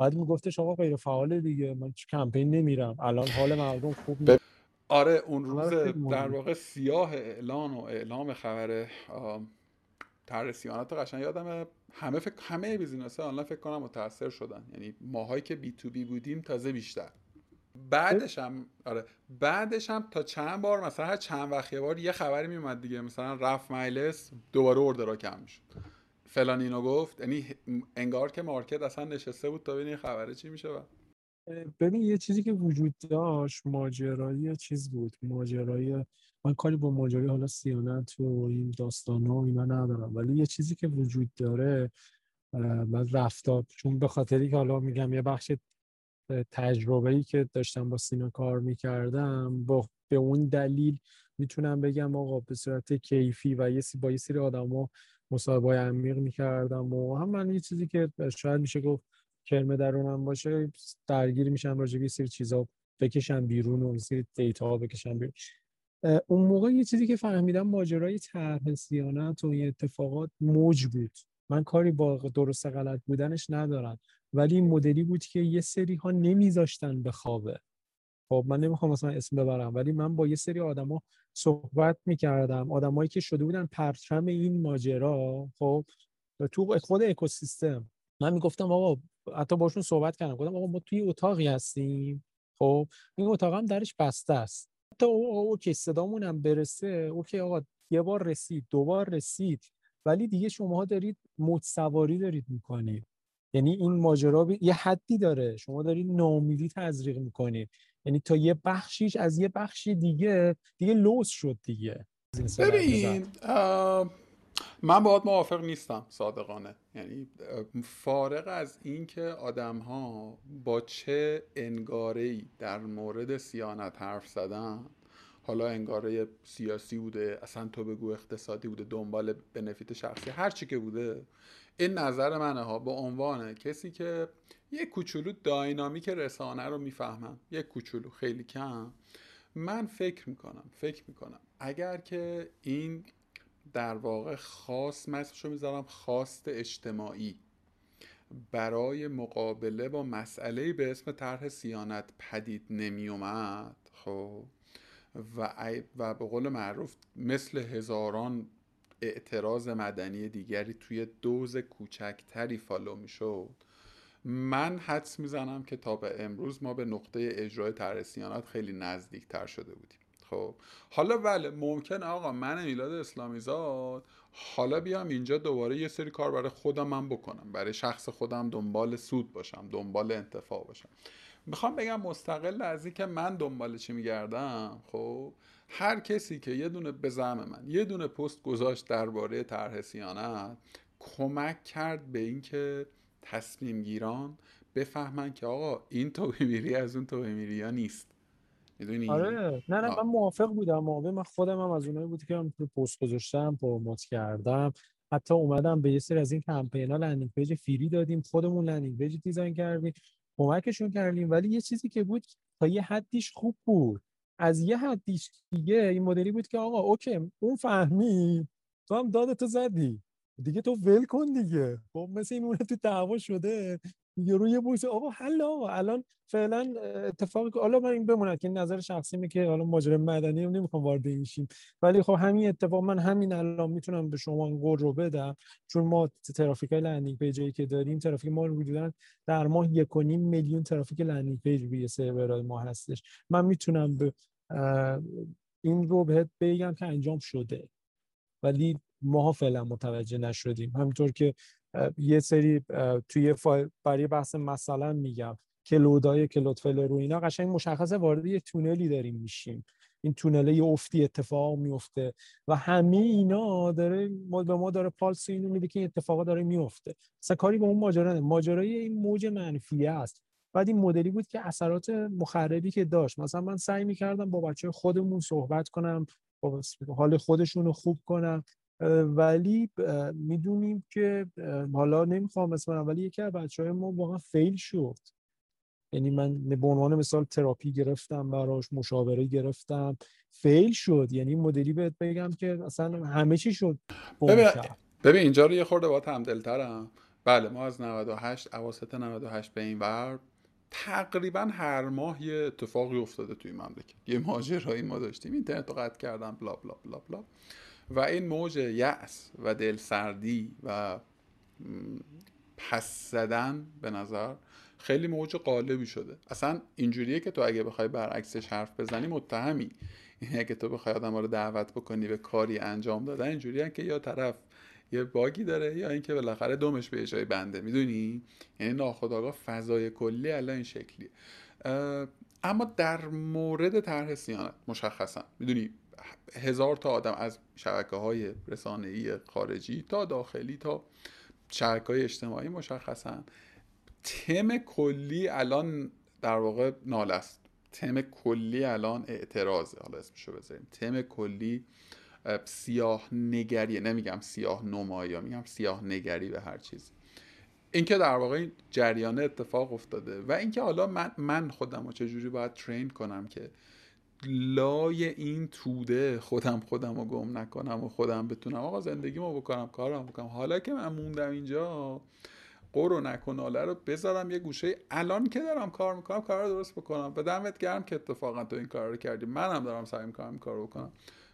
بعد میگفتش آقا غیر فعاله دیگه من کمپین نمیرم. الان حال مردم خوب نیست. آره اون روز در واقع سیاه اعلان و اعلام خبر طرح صیانت قشنگ یادم همه فکر همه business آنلاین فکر کنم متاثر شدن. یعنی ماهایی که B2B بودیم تازه بیشتر. بعدش هم آره بعدش هم تا چند بار مثلا هر چند وقت یه بار یه خبری میومد دیگه. مثلا رفت مایلس دوباره اوردرها کم می‌شد. فلان اینو گفت. یعنی انگار که مارکت اصلا نشسته بود تا ببین این خبره چی میشه با. ببین یه چیزی که وجود داشت ماجرایی چیز بود ماجرایی من کاری با ماجرای حالا سیانت و این داستان و اینا ندارم ولی یه چیزی که وجود داره من رفتار چون به خاطری که حالا میگم یه بخش تجربه ای که داشتم با سینا کار می‌کردم با به اون دلیل می‌تونم بگم آقا به صورت کیفی و یه با یه سری آدما مصاحبه عمیق می‌کردم و هم من یه چیزی که شاید میشه گفت کرمه درونم باشه درگیر میشم راجع به سری چیزا بکشم بیرون و سری دیتا بکشم بیرون. اون موقع یه چیزی که فهمیدم ماجرای طرح سیانت و این اتفاقات موج بود. من کاری با درست غلط بودنش ندارم. ولی مدلی بود که یه سری ها نمیذاشتن به خوابه. خب من نمی‌خوام مثلا اسم ببرم ولی من با یه سری آدما صحبت می‌کردم. آدمایی که شده بودن پرچم این ماجرا خب تو خود اکوسیستم. من می‌گفتم آقا حتی باشون صحبت کردم. گفتم آقا ما توی اتاقی هستیم. خب این اتاق هم درش بسته است. حتی اوکی صدامون هم برسه. اوکی آقا یه بار رسید دو بار رسید. ولی دیگه شما دارید موج سواری دارید می‌کنید. یعنی این ماجرا یه حدی داره. شما دارید ناامیدی تزریق می‌کنید. یعنی تا یه بخشیش از یه بخشی دیگه دیگه لوس شد دیگه. ببین من باید موافق نیستم صادقانه. یعنی فارغ از اینکه آدم ها با چه انگاره در مورد سیانت حرف زدن حالا انگاره سیاسی بوده اصلا تو بگو اقتصادی بوده دنبال بنفیت شخصی هر چی که بوده این نظر منه ها. به عنوان کسی که یه کوچولو داینامیک رسانه رو می‌فهمم یه کوچولو خیلی کم. من فکر می‌کنم فکر می‌کنم اگر که این در واقع خاص رو می‌ذارم خواست اجتماعی. برای مقابله با مسئله به اسم طرح سیانت پدید نمی اومد خب. و, و به قول معروف مثل هزاران اعتراض مدنی دیگری توی دوز کوچکتری فالو می‌شد. من حدس می‌زنم که تا به امروز ما به نقطه اجرای طرح سیانت خیلی نزدیک تر شده بودیم. خب. حالا بله ممکن آقا من میلاد اسلامی زاد حالا بیام اینجا دوباره یه سری کار برای خودم من بکنم برای شخص خودم دنبال سود باشم دنبال انتفاع باشم. می‌خوام بگم مستقل از که من دنبال چی میگردم خب هر کسی که یه دونه به من یه دونه پست گذاشت درباره طرح صیانت کمک کرد به اینکه تصمیم گیران بفهمن که آقا این تو میری از اون تو میری یا نیست. می‌دونی؟ آره. نه نه من موافق بودم. موافق من خودم هم از اونایی بود که من پست گذاشتم promote کردم. حتی اومدم به یه سری از این کمپینا landing page free دادیم. خودمون landing page design کردیم. کمکشون کردیم. ولی یه چیزی که بود تا یه حدیش خوب بود. از یه حدیش دیگه این مدلی بود که آقا اوکی اون فهمید تو هم دادتو زدی. دیگه تو ول کن دیگه. خب مثل این تو دعوا شده. یه روی بوس آقا حل آقا الان فعلا اتفاقی که حالا من این بموند که نظر شخصی که حالا ماجرای مدنی رو نمی‌خوام وارد این ولی خب همین اتفاق من همین الان می‌تونم به شما قول رو بدم. چون ما ترافیک landing page ی که داریم ترافیک ما حدودا در ماه یک میلیون ترافیک landing page روی سرورهای ما هستش. من می‌تونم به این رو بهت بگم که انجام شده. ولی ماها فعلا متوجه نشدیم. همینطور که یه سری توی برای بحث مثلا میگم cloudای Cloudflare و اینا قشنگ مشخصه وارد یه تونلی داریم میشیم. این تونله یه افتی اتفاق میفته و همه اینا داره ما به ما داره پالس اینو میده که این اتفاقا داره میفته. مثلا کاری به اون ماجرا ماجرای این موج منفی است. بعد این مدلی بود که اثرات مخربی که داشت. مثلا من سعی می‌کردم با بچه خودمون صحبت کنم حال خودشون رو خوب کنم. ولی می‌دونیم که حالا نمی‌خوام اسم ولی یکی از بچه های ما واقعا فیل شد. یعنی من به عنوان مثال تراپی گرفتم براش مشاوره گرفتم. فیل شد. یعنی مدلی بهت بگم که اصلا همه چی شد. ببین, ببین اینجا رو یه خورده با هم دلترم بله ما از 98 اواسط 98 به این ور تقریبا هر ماه یه اتفاقی افتاده توی مملکت. یه ماجرایی ما داشتیم. اینترنت رو قطع کردم بلا بلا بلا بلا. و این موج یأس و دلسردی و پس زدن به نظر خیلی موج قالبی شده. اصلا اینجوریه که تو اگه بخوای برعکسش حرف بزنی متهمی. این اگه تو بخوای آدم رو دعوت بکنی به کاری انجام دادن اینجوریه که یا طرف یه باگی داره یا اینکه بالاخره دومش به جای بنده. می‌دونی؟ یعنی ناخودآگاه فضای کلی الان این شکلیه. اما در مورد طرح سیانت مشخصا. می‌دونی؟ هزار تا آدم از شبکه های رسانه‌ای خارجی تا داخلی تا شبکه های اجتماعی مشخصا تم کلی الان در واقع نال است. تم کلی الان اعتراضه. حالا اسمشو بذاریم. تم کلی سیاه نگریه نمیگم سیاه نمایی میگم سیاه نگری به هر چیزی اینکه در واقع این جریان اتفاق افتاده و اینکه حالا من من خودم رو چجوری باید ترین کنم که لای این توده خودم خودم رو گم نکنم و خودم بتونم. آقا زندگیمو بکنم کارم بکنم. حالا که من موندم اینجا قرو نکناله رو بذارم یه گوشه. الان که دارم کار می‌کنم کار رو درست بکنم. و دمت گرم که اتفاقا تو این کار رو کردی. منم دارم سعی می‌کنم این کار رو بکنم.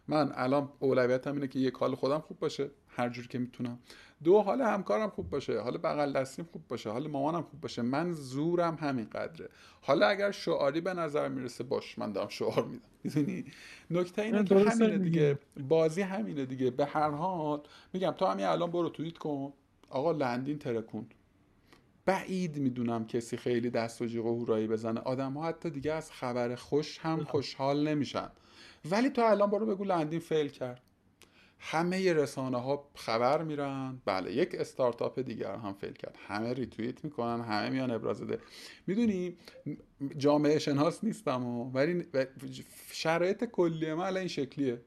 من الان اولویتم اینه که یک حال خودم خوب باشه. هر جور که می‌تونم. دو حال همکارم خوب باشه حال بغل دستیم خوب باشه حال مامانم خوب باشه. من زورم همین قدره حالا اگر شعاری به نظر می‌رسه باش من دارم شعار میدم. می‌دونی؟ نکته اینه که همینه دیگه. بازی همینه دیگه. به هر حال میگم تو همین الان برو توییت کن. آقا لندین ترکوند بعید می‌دونم کسی خیلی دست و جیغ و هورایی بزنه. آدم ها حتی دیگه از خبر خوش هم خوشحال نمیشن. ولی تو الان برو بگو لندین fail کرد. همه رسانه ها خبر میرن. بله یک استارتاپ دیگر هم fail کرد. همه ریتویت می‌کنن همه میان ابراز ده. می‌دونی جامعه شناس نیستم و ولی شرایط کلی من الان این شکلیه.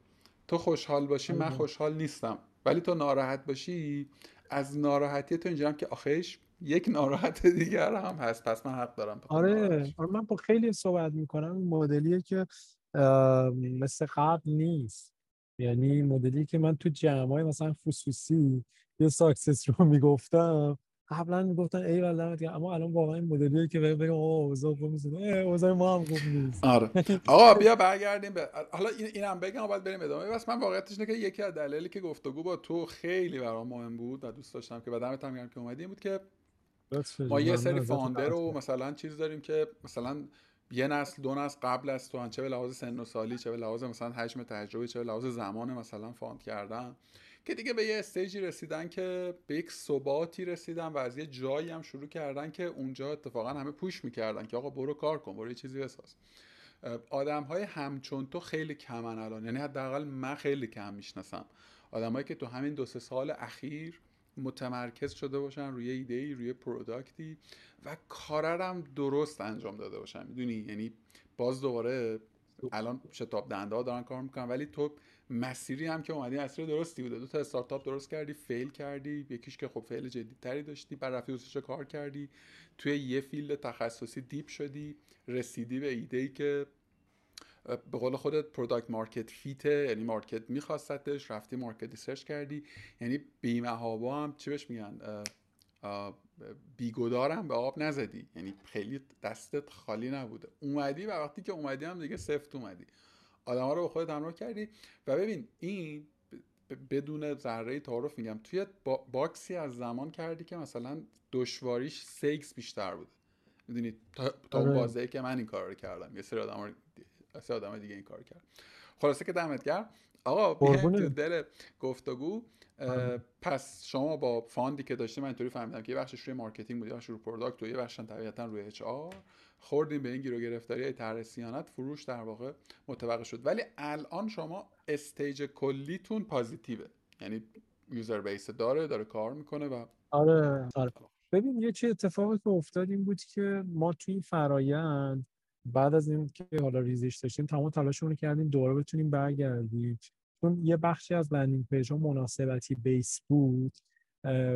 تو خوشحال باشی من خوشحال نیستم. ولی تو ناراحت باشی از ناراحتی تو اینجا که آخیش یک ناراحت دیگر هم هست. پس من حق دارم آره, آره من با خیلی صحبت می‌کنم. مدلیه که مثل قبل نیست. یعنی مدلی که من تو جمعای مثلا خصوصی یه ساکسس رو می‌گفتم قبلا می‌گفتن ای والله اما الان واقعا این مدلیه که بگم آقا اوضاع خوب نیست. اوضاع ما هم خوب نیست. آره. آقا بیا برگردیم به حالا این اینم بگم بعد بریم ادامه. بحث من واقعیتش اینه که یکی از دلایلی که گفتگو با تو خیلی برام مهم بود و دوست داشتم که بعدم هم که اومدی بود که ما یه سری founder رو مثلا چیز داریم که مثلا یه نسل دو نسل قبل از تو چه به لحاظ سن و سالی چه به لحاظ مثلا حجم تجربه چه به لحاظ زمان مثلا found کردن. که دیگه به یه stage ی رسیدن که به یک ثباتی رسیدن و از یه جایی هم شروع کردن که اونجا اتفاقا همه push می‌کردن که آقا برو کار کن برو یه چیزی بساز. آدم های همچون تو خیلی کمن الان یعنی حداقل من خیلی کم می‌شناسم. آدمایی که تو همین دو سه سال اخیر متمرکز شده باشن روی ایده ای روی product ی و کاررم درست انجام داده باشن. می‌دونی؟ یعنی باز دوباره الان شتاب دنده ها دارن کار می‌کنن ولی تو مسیری هم که اومدی مسیر درستی بوده. دو تا استارتاپ درست کردی fail کردی یکیش که خب fail جدی تری داشتی بعد رفتی کار کردی. توی یه field تخصصی deep شدی رسیدی به ایده ای که به قول خودت product market fit ه یعنی market میخواستش رفتی market research کردی. یعنی بی محابا هم چی بهش میگن؟ بی‌گدارم به آب نزدی. یعنی خیلی دستت خالی نبوده. اومدی و وقتی که اومدی هم دیگه سفت اومدی. آدم ها رو به خودت همراه کردی. و ببین این بدون ذره تعارف میگم. توی باکسی از زمان کردی که مثلا دشواریش six ایکس بیشتر بوده. می‌دونی؟ تا, تا اون آره. بازه که من این کار رو کردم. یه سری آدم, سری آدم دیگه این کار کرد. خلاصه که دمت گرم. آقا بیایم دل گفتگو. پس شما با fund ی که داشتیم من اینطوری فهمیدم که یه بخشش روی marketing بود یه بخشش روی product و یه بخشش طبیعتا روی HR. خوردیم به این گیر و گرفتاری. طرح صیانت فروش در واقع متوقف شد. ولی الان شما stage کلیتون positive ه. یعنی user base داره داره کار می‌کنه و آره. آره ببین یه چی اتفاقی که افتاد این بود که ما توی این فرایند بعد از این که حالا ریزش داشتیم تمام تلاشمون رو کردیم دوباره بتونیم برگردیم. چون یه بخشی از landing page ها مناسبتی base بود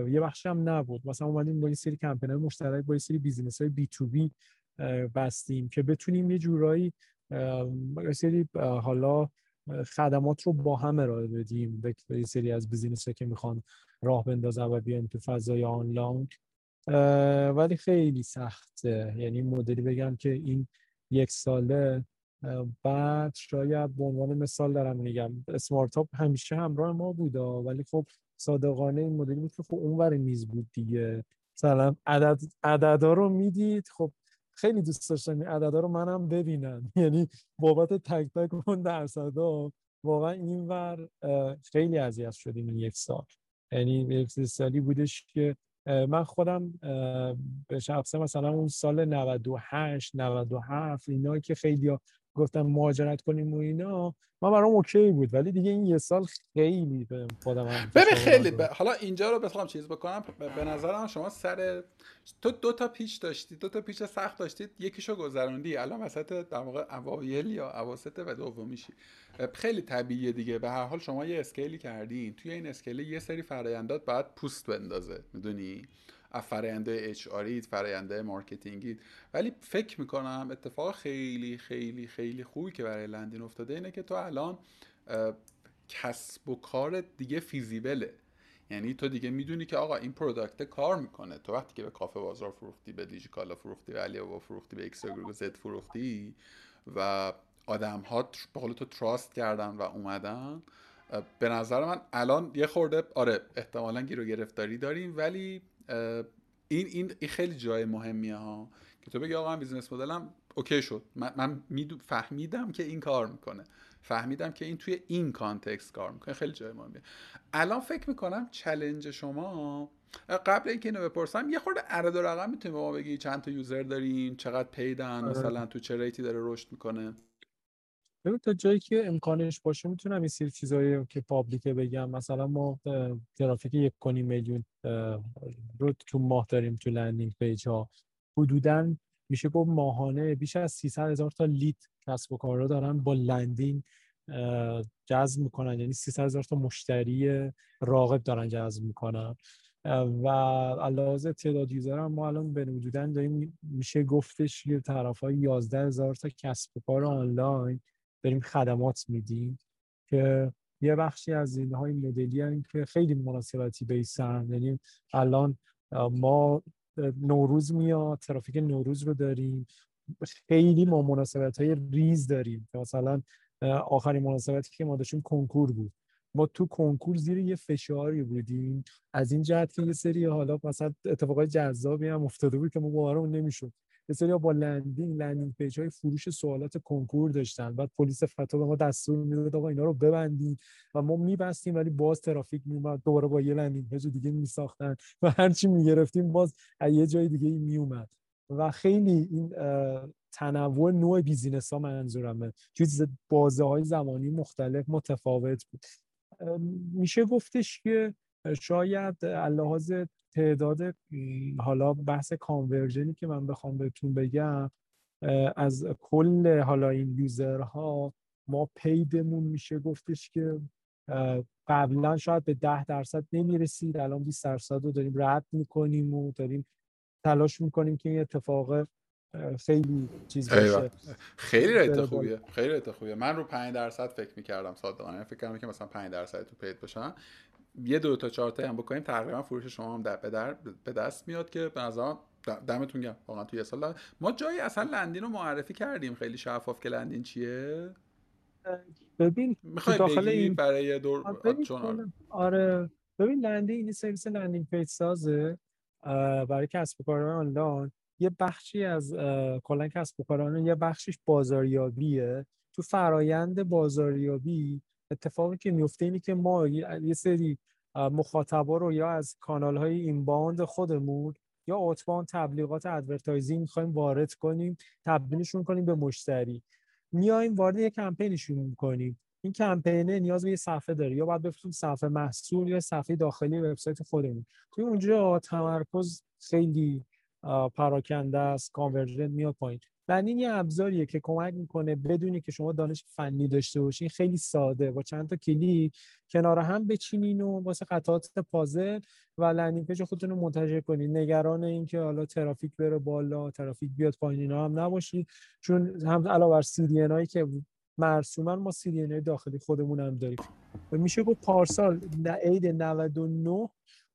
یه بخشی هم نبود. مثلا اومدیم با یه سری کمپینای مشترک با یه سری business های B2B بستیم که بتونیم یه جورایی یه سری حالا خدمات رو با هم ارائه بدیم. به یه سری از بیزینس که می‌خوان راه بندازن و بیان تو فضای آنلاین. ولی خیلی سخته. یعنی مدلی بگم که این یک ساله بعد شاید به عنوان مثال دارم میگم اسمارت همیشه همراه ما بودا ولی خب صادقانه این مدلی بود که خب اونور میز بود دیگه. مثلا عدد عددا رو می‌دید خب خیلی دوست داشتم این عددا رو منم ببینم. یعنی بابت تک تک اون درصدا واقعا اینور خیلی اذیت شدیم این یک سال. یعنی یک سالی بودش که من خودم به شخصه مثلا اون سال 98 97 اینا که خیلی گفتم مهاجرت کنیم و اینا من برام اوکی بود. ولی دیگه این یه سال خیلی به خودم ببین خیلی ب... حالا اینجا رو بخوام چیز بکنم. به نظرم شما سر تو دو تا پیچ داشتی دو تا پیچ سخت داشتید یکیشو گذروندی. الان وسط در واقع اوایل یا اواسط و دومیشی. خیلی طبیعیه دیگه. به هر حال شما یه scaleی کردین. توی این scale یه سری فرایندات باید پوست بندازه می‌دونی؟ فرایند HRیت فرایند marketingی ولی فکر می‌کنم اتفاق خیلی خیلی خیلی خوبی که برای لندین افتاده اینه که تو الان کسب و کار دیگه feasibleه. یعنی تو دیگه می‌دونی که آقا این product کار می‌کنه. تو وقتی که به کافه بازار فروختی به دیجی‌کالا فروختی به علی فروختی به ایکس زد فروختی و آدم ها به قول تو trust کردن و اومدن به نظر من الان یه خورده آره احتمالا گیر و گرفتاری داریم ولی این این خیلی جای مهمیه ها. که تو بگی آقا من business modelم okay شد. من, من فهمیدم که این کار می‌کنه. فهمیدم که این توی این context کار می‌کنه. خیلی جای مهمیه. الان فکر می‌کنم challenge شما قبل اینکه اینو بپرسم یه خورده عدد و رقم می‌تونی به ما بگی. چند تا user دارین؟ چقدر paidن آره. مثلا تو چه rateی داره رشد می‌کنه؟ ببین تا جایی که امکانش باشه می‌تونم این سری چیزایی که publicه بگم. مثلا ما ترافیک یک کنیم میلیون رو تو ماه داریم تو landing page ها. حدودا میشه گفت ماهانه بیش از 300 هزار تا lead کسب و کار رو دارن با لندین جذب می‌کنن. یعنی 300 هزار تا مشتری راغب دارن جذب می‌کنن. و علاوه تعداد user هم ما الان به حدودا داریم میشه گفتش یه طرف های 11 هزار تا کسب و کار آنلاین داریم خدمات میدیم که یه بخشی از اینهای مدلی هم که خیلی مناسبتی baseن. یعنی الان ما نوروز میاد ترافیک نوروز رو داریم. خیلی ما مناسبت های ریز داریم. مثلا آخرین مناسبتی که ما داشتیم کنکور بود. ما تو کنکور زیر یه فشاری بودیم. از این جهت که یه سری حالا مثلا اتفاقای جذابی هم افتاده بود که ما باورمون نمی‌شد. یه سری با landing landing page های فروش سوالات کنکور داشتن. بعد پلیس فتا به ما دستور می‌داد آقا اینا رو ببندید و ما میبستیم ولی باز ترافیک میومد دوباره با یه landing page دیگه میساختن و هرچی می‌گرفتیم باز از یه جای دیگه میومد و خیلی این تنوع نوع business ها منظورمه. چیز بازه های زمانی مختلف متفاوت بود. میشه گفتش که شاید لحاظ تعداد حالا بحث conversionی که من بخوام بهتون بگم از کل حالا این userها ما پیدمون میشه گفتش که قبلا شاید به ده درصد نمی‌رسید الان 20 درصد رو داریم رد می‌کنیم و داریم تلاش می‌کنیم که این اتفاق خیلی چیز باشه خیلی ریت خوبیه. خیلی ریت خوبیه. من رو 5 درصد فکر می‌کردم صادقانه. فکر کردم که مثلا 5 درصد تو پیت باشن. یه دو تا چهار تا هم بکنیم تقریبا فروش شما هم به, در به دست میاد که به نظر دمتون گرم. واقعا توی سال ما جایی اصلا لندین رو معرفی کردیم. خیلی شفاف که لندین چیه؟ ببین می‌خوای داخل این برای دور چون آره. ببین لندین این سرویس landing page سازه. برای کسب و کارهای آنلاین. یه بخشی از کلا کسب و کاران یه بخشش بازاریابیه. تو فرایند بازاریابی اتفاقی که میفته اینه که ما یه سری مخاطبا رو یا از کانال های inbound خودمون یا outbound تبلیغات advertising می‌خوایم وارد کنیم تبدیلشون کنیم به مشتری. میایم وارد یه campaignشون می‌کنیم. این campaignه نیاز به یه صفحه داره. یا باید بفرستیم صفحه محصول یا صفحه داخلی وبسایت خودمون. توی اونجا تمرکز خیلی پراکنده است conversion میاد پایین. این یه ابزاریه که کمک می‌کنه بدون اینکه شما دانش فنی داشته باشین خیلی ساده. با چند تا کلیک کنار هم بچینین و واسه قطعات پازل و landing page خودتون رو منتشر کنین. نگران اینکه حالا ترافیک بره بالا ترافیک بیاد پایین اینا هم نباشید چون هم علاوه بر CDNهایی که مرسوما ما CDN داخلی خودمون هم داریم. و میشه گفت پارسال عید 99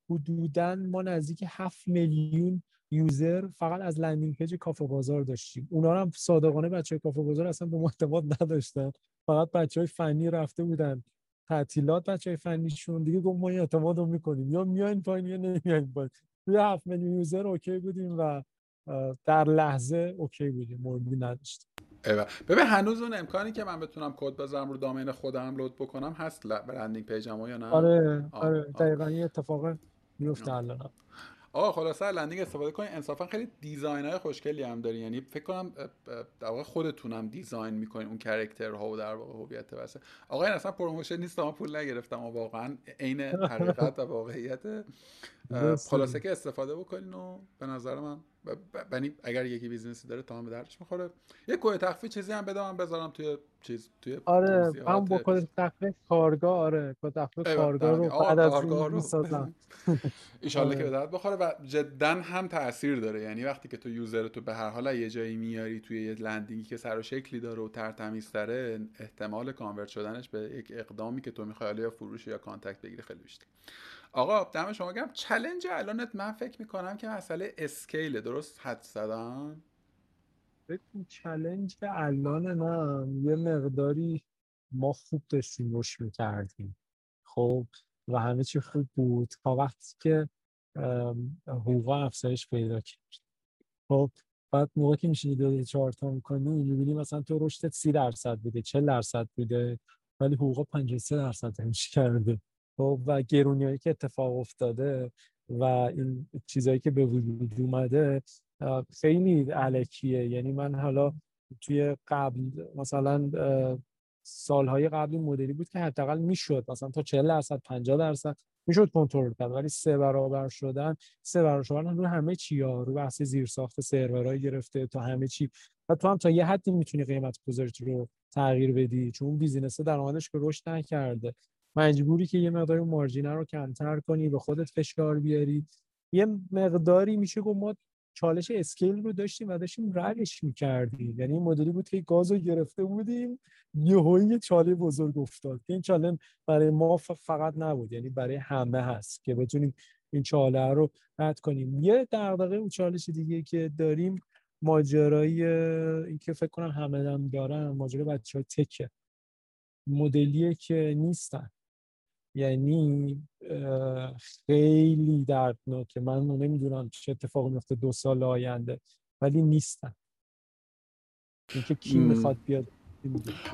حدودا ما نزدیک 7 میلیون user فقط از landing page کافه بازار داشتیم. اونا هم صادقانه بچه کافه بازار اصلا به اعتماد نداشتن. فقط بچه های فنی رفته بودن. تعطیلات بچه های فنیشون. دیگه گفت ما اعتماد رو می‌کنیم. یا میاین پایین یا نمیاین پایین. توی هفت میلیون user okay بودیم و در لحظه okay بودیم. موردی نداشتیم. ببین هنوز اون امکانی که من بتونم کد بذارم رو domain خودم load بکنم هست landing pageم یا نه؟ آره آره. دقیقا یه اتفاق میفته الان. آقا خلاصه لندین استفاده کنین. انصافا خیلی design های خوشگلی هم داری. یعنی فکر کنم در واقع خودتونم design می‌کنین اون character ها و در واقع هویت واسه. آقا این اصلا promotion نیست ما پول نگرفتم. و واقعا عین حقیقت و واقعیت. خلاصه که استفاده بکنین و به نظر من بنی اگر یکی businessی داره تا هم به دردش می‌خوره. یه کد تخفیف چیزی هم بده من بذارم توی چیز توی آره من با کد تخفیف کارگاه آره کد تخفیف کارگاه رو بعد از این می‌سازم. ان که به درد بخوره و جدا هم تاثیر داره. یعنی وقتی که تو user تو به هر حال یه جایی میاری توی یه landingی که سر و شکلی داره و ترتمیزتره احتمال convert شدنش به یک اقدامی که تو می‌خوای یا فروش یا contact بگیری خیلی بیشتر. آقا دم شما گرم. challenge الانت من فکر می‌کنم که مسئله scale درست حدس زدم؟ challenge الان من یه مقداری ما خوب داشتیم رشد می‌کردیم. خب و همه چی خوب بود تا وقتی که حقوق افزایش پیدا کرد. خب بعد موقع که میشه دو دو تا چهار تا می‌کنی می‌بینی مثلا تو رشدت سی درصد بوده چه درصد بوده ولی حقوق 53 درصد همش کرده. خب و گرونیایی که اتفاق افتاده و این چیزهایی که به وجود اومده خیلی علکیه. یعنی من حالا توی قبل مثلا سالهای قبلی مدلی بود که حداقل می‌شد. مثلا تا 40 درصد 50 درصد می‌شد کنترل کرد. ولی سه برابر شدن سه برابر شدن رو همه چی ها رو بحث زیرساخت سرورهای گرفته تا همه چی. و تو هم تا یه حدی می‌تونی قیمت گذاری رو تغییر بدی. چون business درآمدش که رشد نکرده. مجبوری که یه مقداری margin ه رو کمتر کنی به خودت فشار بیاری. یه مقداری میشه گفت ما چالش scale رو داشتیم و داشتیم ردش می‌کردیم. یعنی این مدلی بود که گاز رو گرفته بودیم یه یه چاله بزرگ افتاد این چاله برای ما فقط نبود یعنی برای همه هست که بتونیم این چاله رو رد کنیم. یه دغدغه اون چالش دیگه که داریم ماجرای این که فکر کنم همه هم دارن ماجرای بچه های تکه. مدلیه که نیستن. یعنی خیلی دردناکه. من نمی‌دونم چه اتفاقی میفته دو سال آینده ولی نیستن. اینکه کی می‌خواد بیاد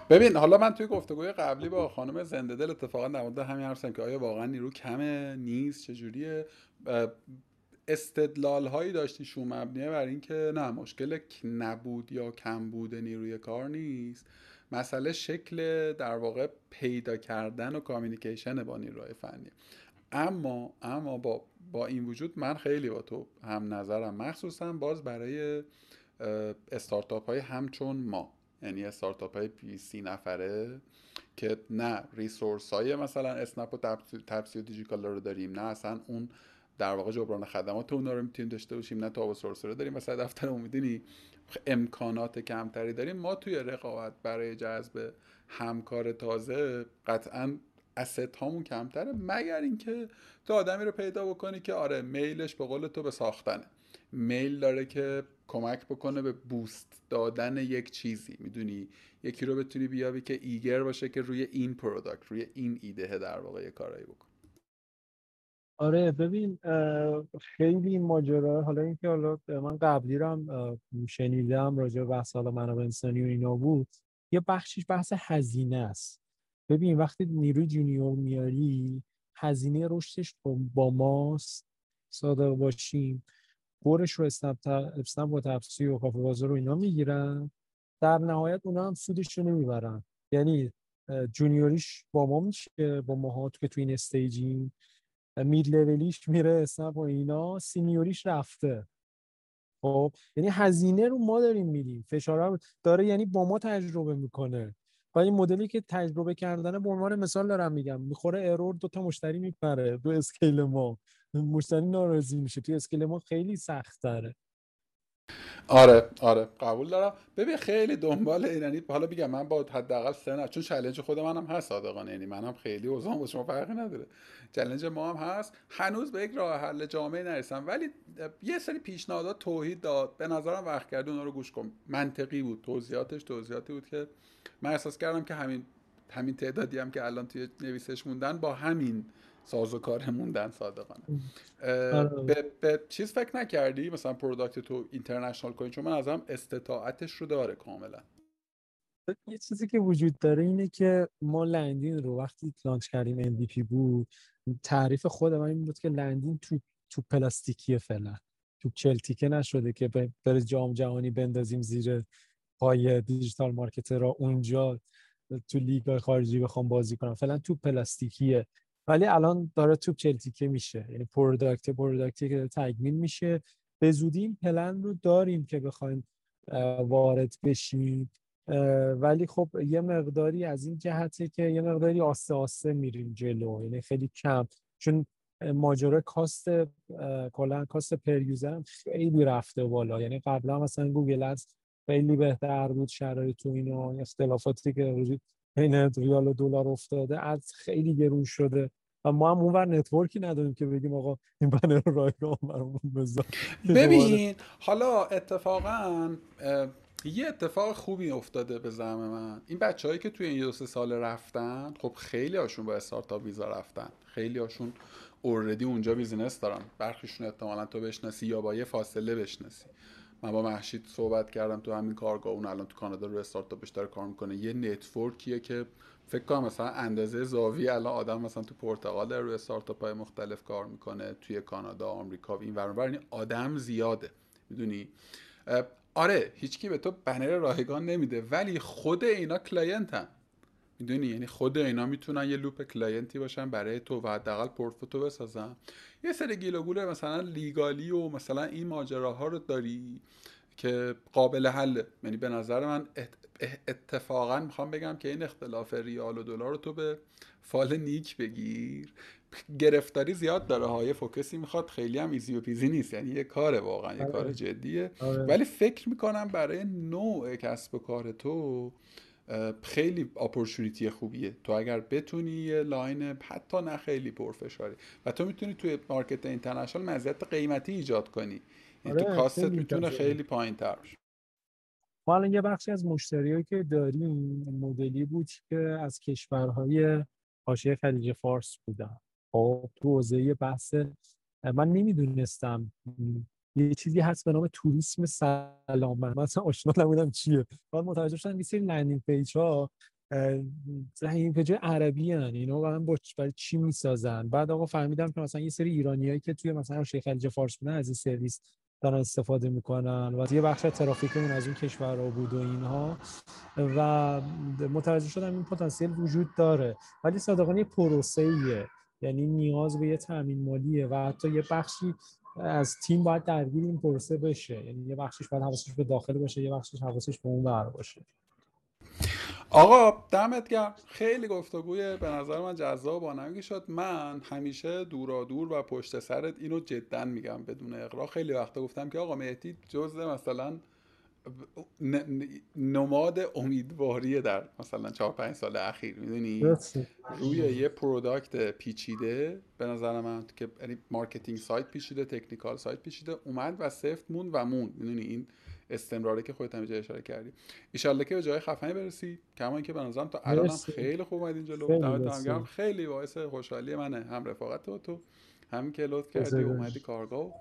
ببین حالا من توی گفتگوی قبلی با خانم زنده دل اتفاقا در مورد همین حرف که آیا واقعا نیرو کمه؟ نیست؟ چجوریه؟ استدلال هایی داشتیشو مبنی بر اینکه نه مشکل نبود یا کم بوده نیروی کار نیست. مسئله مشکل در واقع پیدا کردن و communication با نیروهای فنی. اما اما با با این وجود من خیلی با تو هم نظرم مخصوصا باز برای استارتاپ های همچون ما. یعنی استارتاپ های بیست سی نفره که نه resource های مثلا اسنپ و تپسی و دیجیکالا رو داریم نه اصلا اون در واقع جبران خدمات اونا رو می‌تونیم داشته باشیم نه تاب و سرسره داریم مثلا دفتر می‌دونی. امکانات کمتری داریم. ما توی رقابت برای جذب همکار تازه قطعا asset هامون کمتره مگر اینکه تو آدمی رو پیدا بکنی که آره میلش به قول تو به ساختنه. میل داره که کمک بکنه به boost دادن یک چیزی. می‌دونی؟ یکی رو بتونی بیابی که eager باشه که روی این product روی این ایده در واقع یه کارایی بکن آره ببین خیلی این ماجرا حالا اینکه حالا من قبلی رو هم شنیدم راجع به بحث حالا منابع انسانی و اینا بود یه بخشش بحث هزینه است. ببین وقتی نیروی جونیور میاری هزینه رشدش با ماست صادق باشیم. برش رو اسنپ و تفسی و کافه بازار رو اینا می‌گیرن در نهایت اونا هم سودش رو نمی‌برن. یعنی junior یش با ما میشه با ماها که تو این stage یم. mid level یش میره اسنپ و اینا senior یش رفته. خب یعنی هزینه رو ما داریم میدیم. فشار داره یعنی با ما تجربه می‌کنه. و این مدلی که تجربه کردنه به عنوان مثال دارم میگم. می‌خوره error دو تا مشتری میپره دو scale ما. مشتری ناراضی میشه. توی scale ما خیلی سخت داره آره آره. قبول دارم. ببین خیلی دنبال یعنی حالا بگم من با حداقل حسن چون چالش خود منم هست صادقانه. یعنی منم خیلی اوضاعم با شما فرقی نداره. چالش ما هم هست. هنوز به یک راه حل جامعه نرسم ولی یه سری پیشنهادات توحید داد. به نظرم وقت کرد اونا رو گوش کن. منطقی بود. توضیحاتش توضیحاتی بود که من احساس کردم که همین همین تعدادی هم که الان توی نویسش موندن با همین ساز و کار موندن صادقانه. آره. به, به چیز فکر نکردی؟ مثلا product تو international کنی چون من ازم استطاعتش رو داره کاملا. یه چیزی که وجود داره اینه که ما لندین رو وقتی launch کردیم MVP بود تعریف خود من این بود که لندین تو توپ پلاستیکیه فعلا. تو چل‌تیکه نشده که بره جام جهانی بندازیم زیر پای digital marketer اونجا تو لیگ خارجی بخوام بازی کنم. فعلا توپ پلاستیکیه. ولی الان داره توپ چل‌تیکه میشه. یعنی product product ی که تکمیل میشه. به زودی این پلن رو داریم که بخوایم وارد بشیم. ولی خب یه مقداری از این جهته که یه مقداری آسته آسته میریم جلو. یعنی خیلی کم. چون ماجرا cost کلا cost per user خیلی رفته بالا. یعنی قبلا مثلا گوگل از خیلی بهتر بود شرایط تو اینو اختلافاتی که وجود بین ریال و دلار افتاده از خیلی گرون شده. و ما هم اونور network ی نداریم که بگیم آقا این بنر رایگان برامون بذار. ببین حالا اتفاقا یه اتفاق خوبی افتاده به زعم من. این بچههایی که توی این دو سه سال رفتن خب خیلی هاشون با startup visa رفتن. خیلی هاشون already اونجا business دارن. برخیشون احتمالا تو بشناسی یا با یه فاصله بشناسی. من با مهشید صحبت کردم تو همین کارگاه. اون الان تو کانادا رو استارتاپش داره کار می‌کنه. یه network یه که فکر کنم مثلا اندازه زاوی الان آدم مثلا تو پرتغال داره روی استارتاپ های مختلف کار می‌کنه. توی کانادا آمریکا این این آدم زیاده. می‌دونی؟ آره هیچکی به تو بنر رایگان نمیده ولی خود اینا client ن. می‌دونی؟ یعنی خود اینا می‌تونن یه loop client ی باشن برای تو و حداقل portfo تو بسازن. یه سری گیلوگوله مثلا legal ی و مثلا این ماجراها رو داری که قابل حله. یعنی به نظر من اتفاقا می‌خوام بگم که این اختلاف ریال و دلار رو تو به فال نیک بگیر. گرفتاری زیاد داره. high focus ی می‌خواد خیلی هم easy و peasy نیست. یعنی یه کاره واقعا یه کار آره. جدیه. آره. ولی فکر می‌کنم برای نوع کسب و کار تو خیلی opportunity خوبیه. تو اگر بتونی یه line حتی نه خیلی پرفشاری. و تو می‌تونی توی market international مزیت قیمتی ایجاد کنی. یعنی تو آره، cost ت می‌تونه خیلی پایین تر ما الان یه بخشی از مشتریایی که داریم مدلی بود که از کشورهای حاشیه خلیج فارس بودن. خب تو حوزه بحث من نمی‌دونستم. یه چیزی هست به نام توریسم سلامت مثلا آشنا نبودم چیه. بعد متوجه شدم یه سری landing page ها این page عربی هن اینا من با برای چی می‌سازن؟ بعد آقا فهمیدم که مثلا یه سری ایرانیایی که توی مثلا شیخ‌نشین خلیج فارس بودن از این سرویس دارن استفاده می‌کنن و یه بخش ترافیکمون از این کشورها بود و اینها. و متوجه شدم این پتانسیل وجود داره. ولی صادقانه پروسه ایه یعنی نیاز به یه تامین مالیه و حتی یه بخشی از تیم باید درگیر این پروسه بشه. یعنی یه بخشش باید حواسش به داخل باشه یه بخشش حواسش به اون ور باشه. آقا دمت گرم. خیلی گفتگوی به نظر من جذاب و شد من همیشه دورا دور و پشت سرت اینو جدا میگم بدون اغراق. خیلی وقتا گفتم که آقا مهدی جزء مثلا نماد امیدواریه در مثلا چهار پنج سال اخیر می‌دونی؟ روی یه product پیچیده به نظر من که یعنی marketing side پیچیده technical side پیچیده اومد و سفت موند و موند می‌دونی؟ این استمراری که خودت هم اشاره کردی. ایشالله که به جای خفنی برسی کما اینکه به نظرم تا الان هم خیلی خوب اومدین جلو. دمت خیلی باعث خوشحالی منه. هم رفاقت تو تو همین که لطف کردی اومدی کارگاه.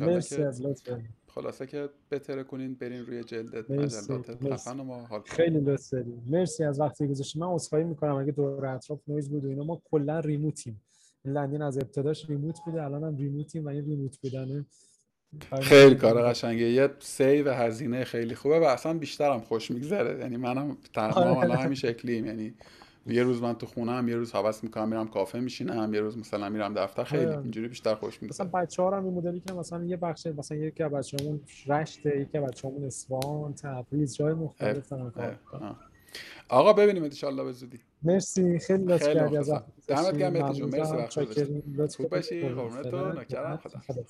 مرسی از لطف خلاصه که بترکونین برین روی جلد مجلات خفن ما حال خیلی لطف داریم. مرسی از وقتی گذاشتید من عذرخواهی می‌کنم اگه دور اطراف نویز بود و اینا ما کلا ریموتیم. لندن از ابتداش remote بوده الان هم ریموتیم و این remote بودنه. خیلی کار قشنگه یه سیو هزینه خیلی خوبه و اصلا بیشترم خوش میگذره. یعنی منم تمام الان همین شکلیم. یعنی یه روز من تو خونه هم یه روز حواس می‌کنم میرم کافه میشینم یه روز مثلا میرم دفتر خیلی اینجوری بیشتر خوش میگذره. مثلا بچه‌ها هم این مدلی که مثلا یه بخش مثلا یکی از بچه‌مون رشت یکی از بچه‌مون اصفهان تبریز جای مختلف دارن کار آقا ببینیم ان به زودی. مرسی خیلی لطف کردی از دمت گرم مرسی وقت گذاشتی. خوب باشی قربونت. تو نکرم. خدا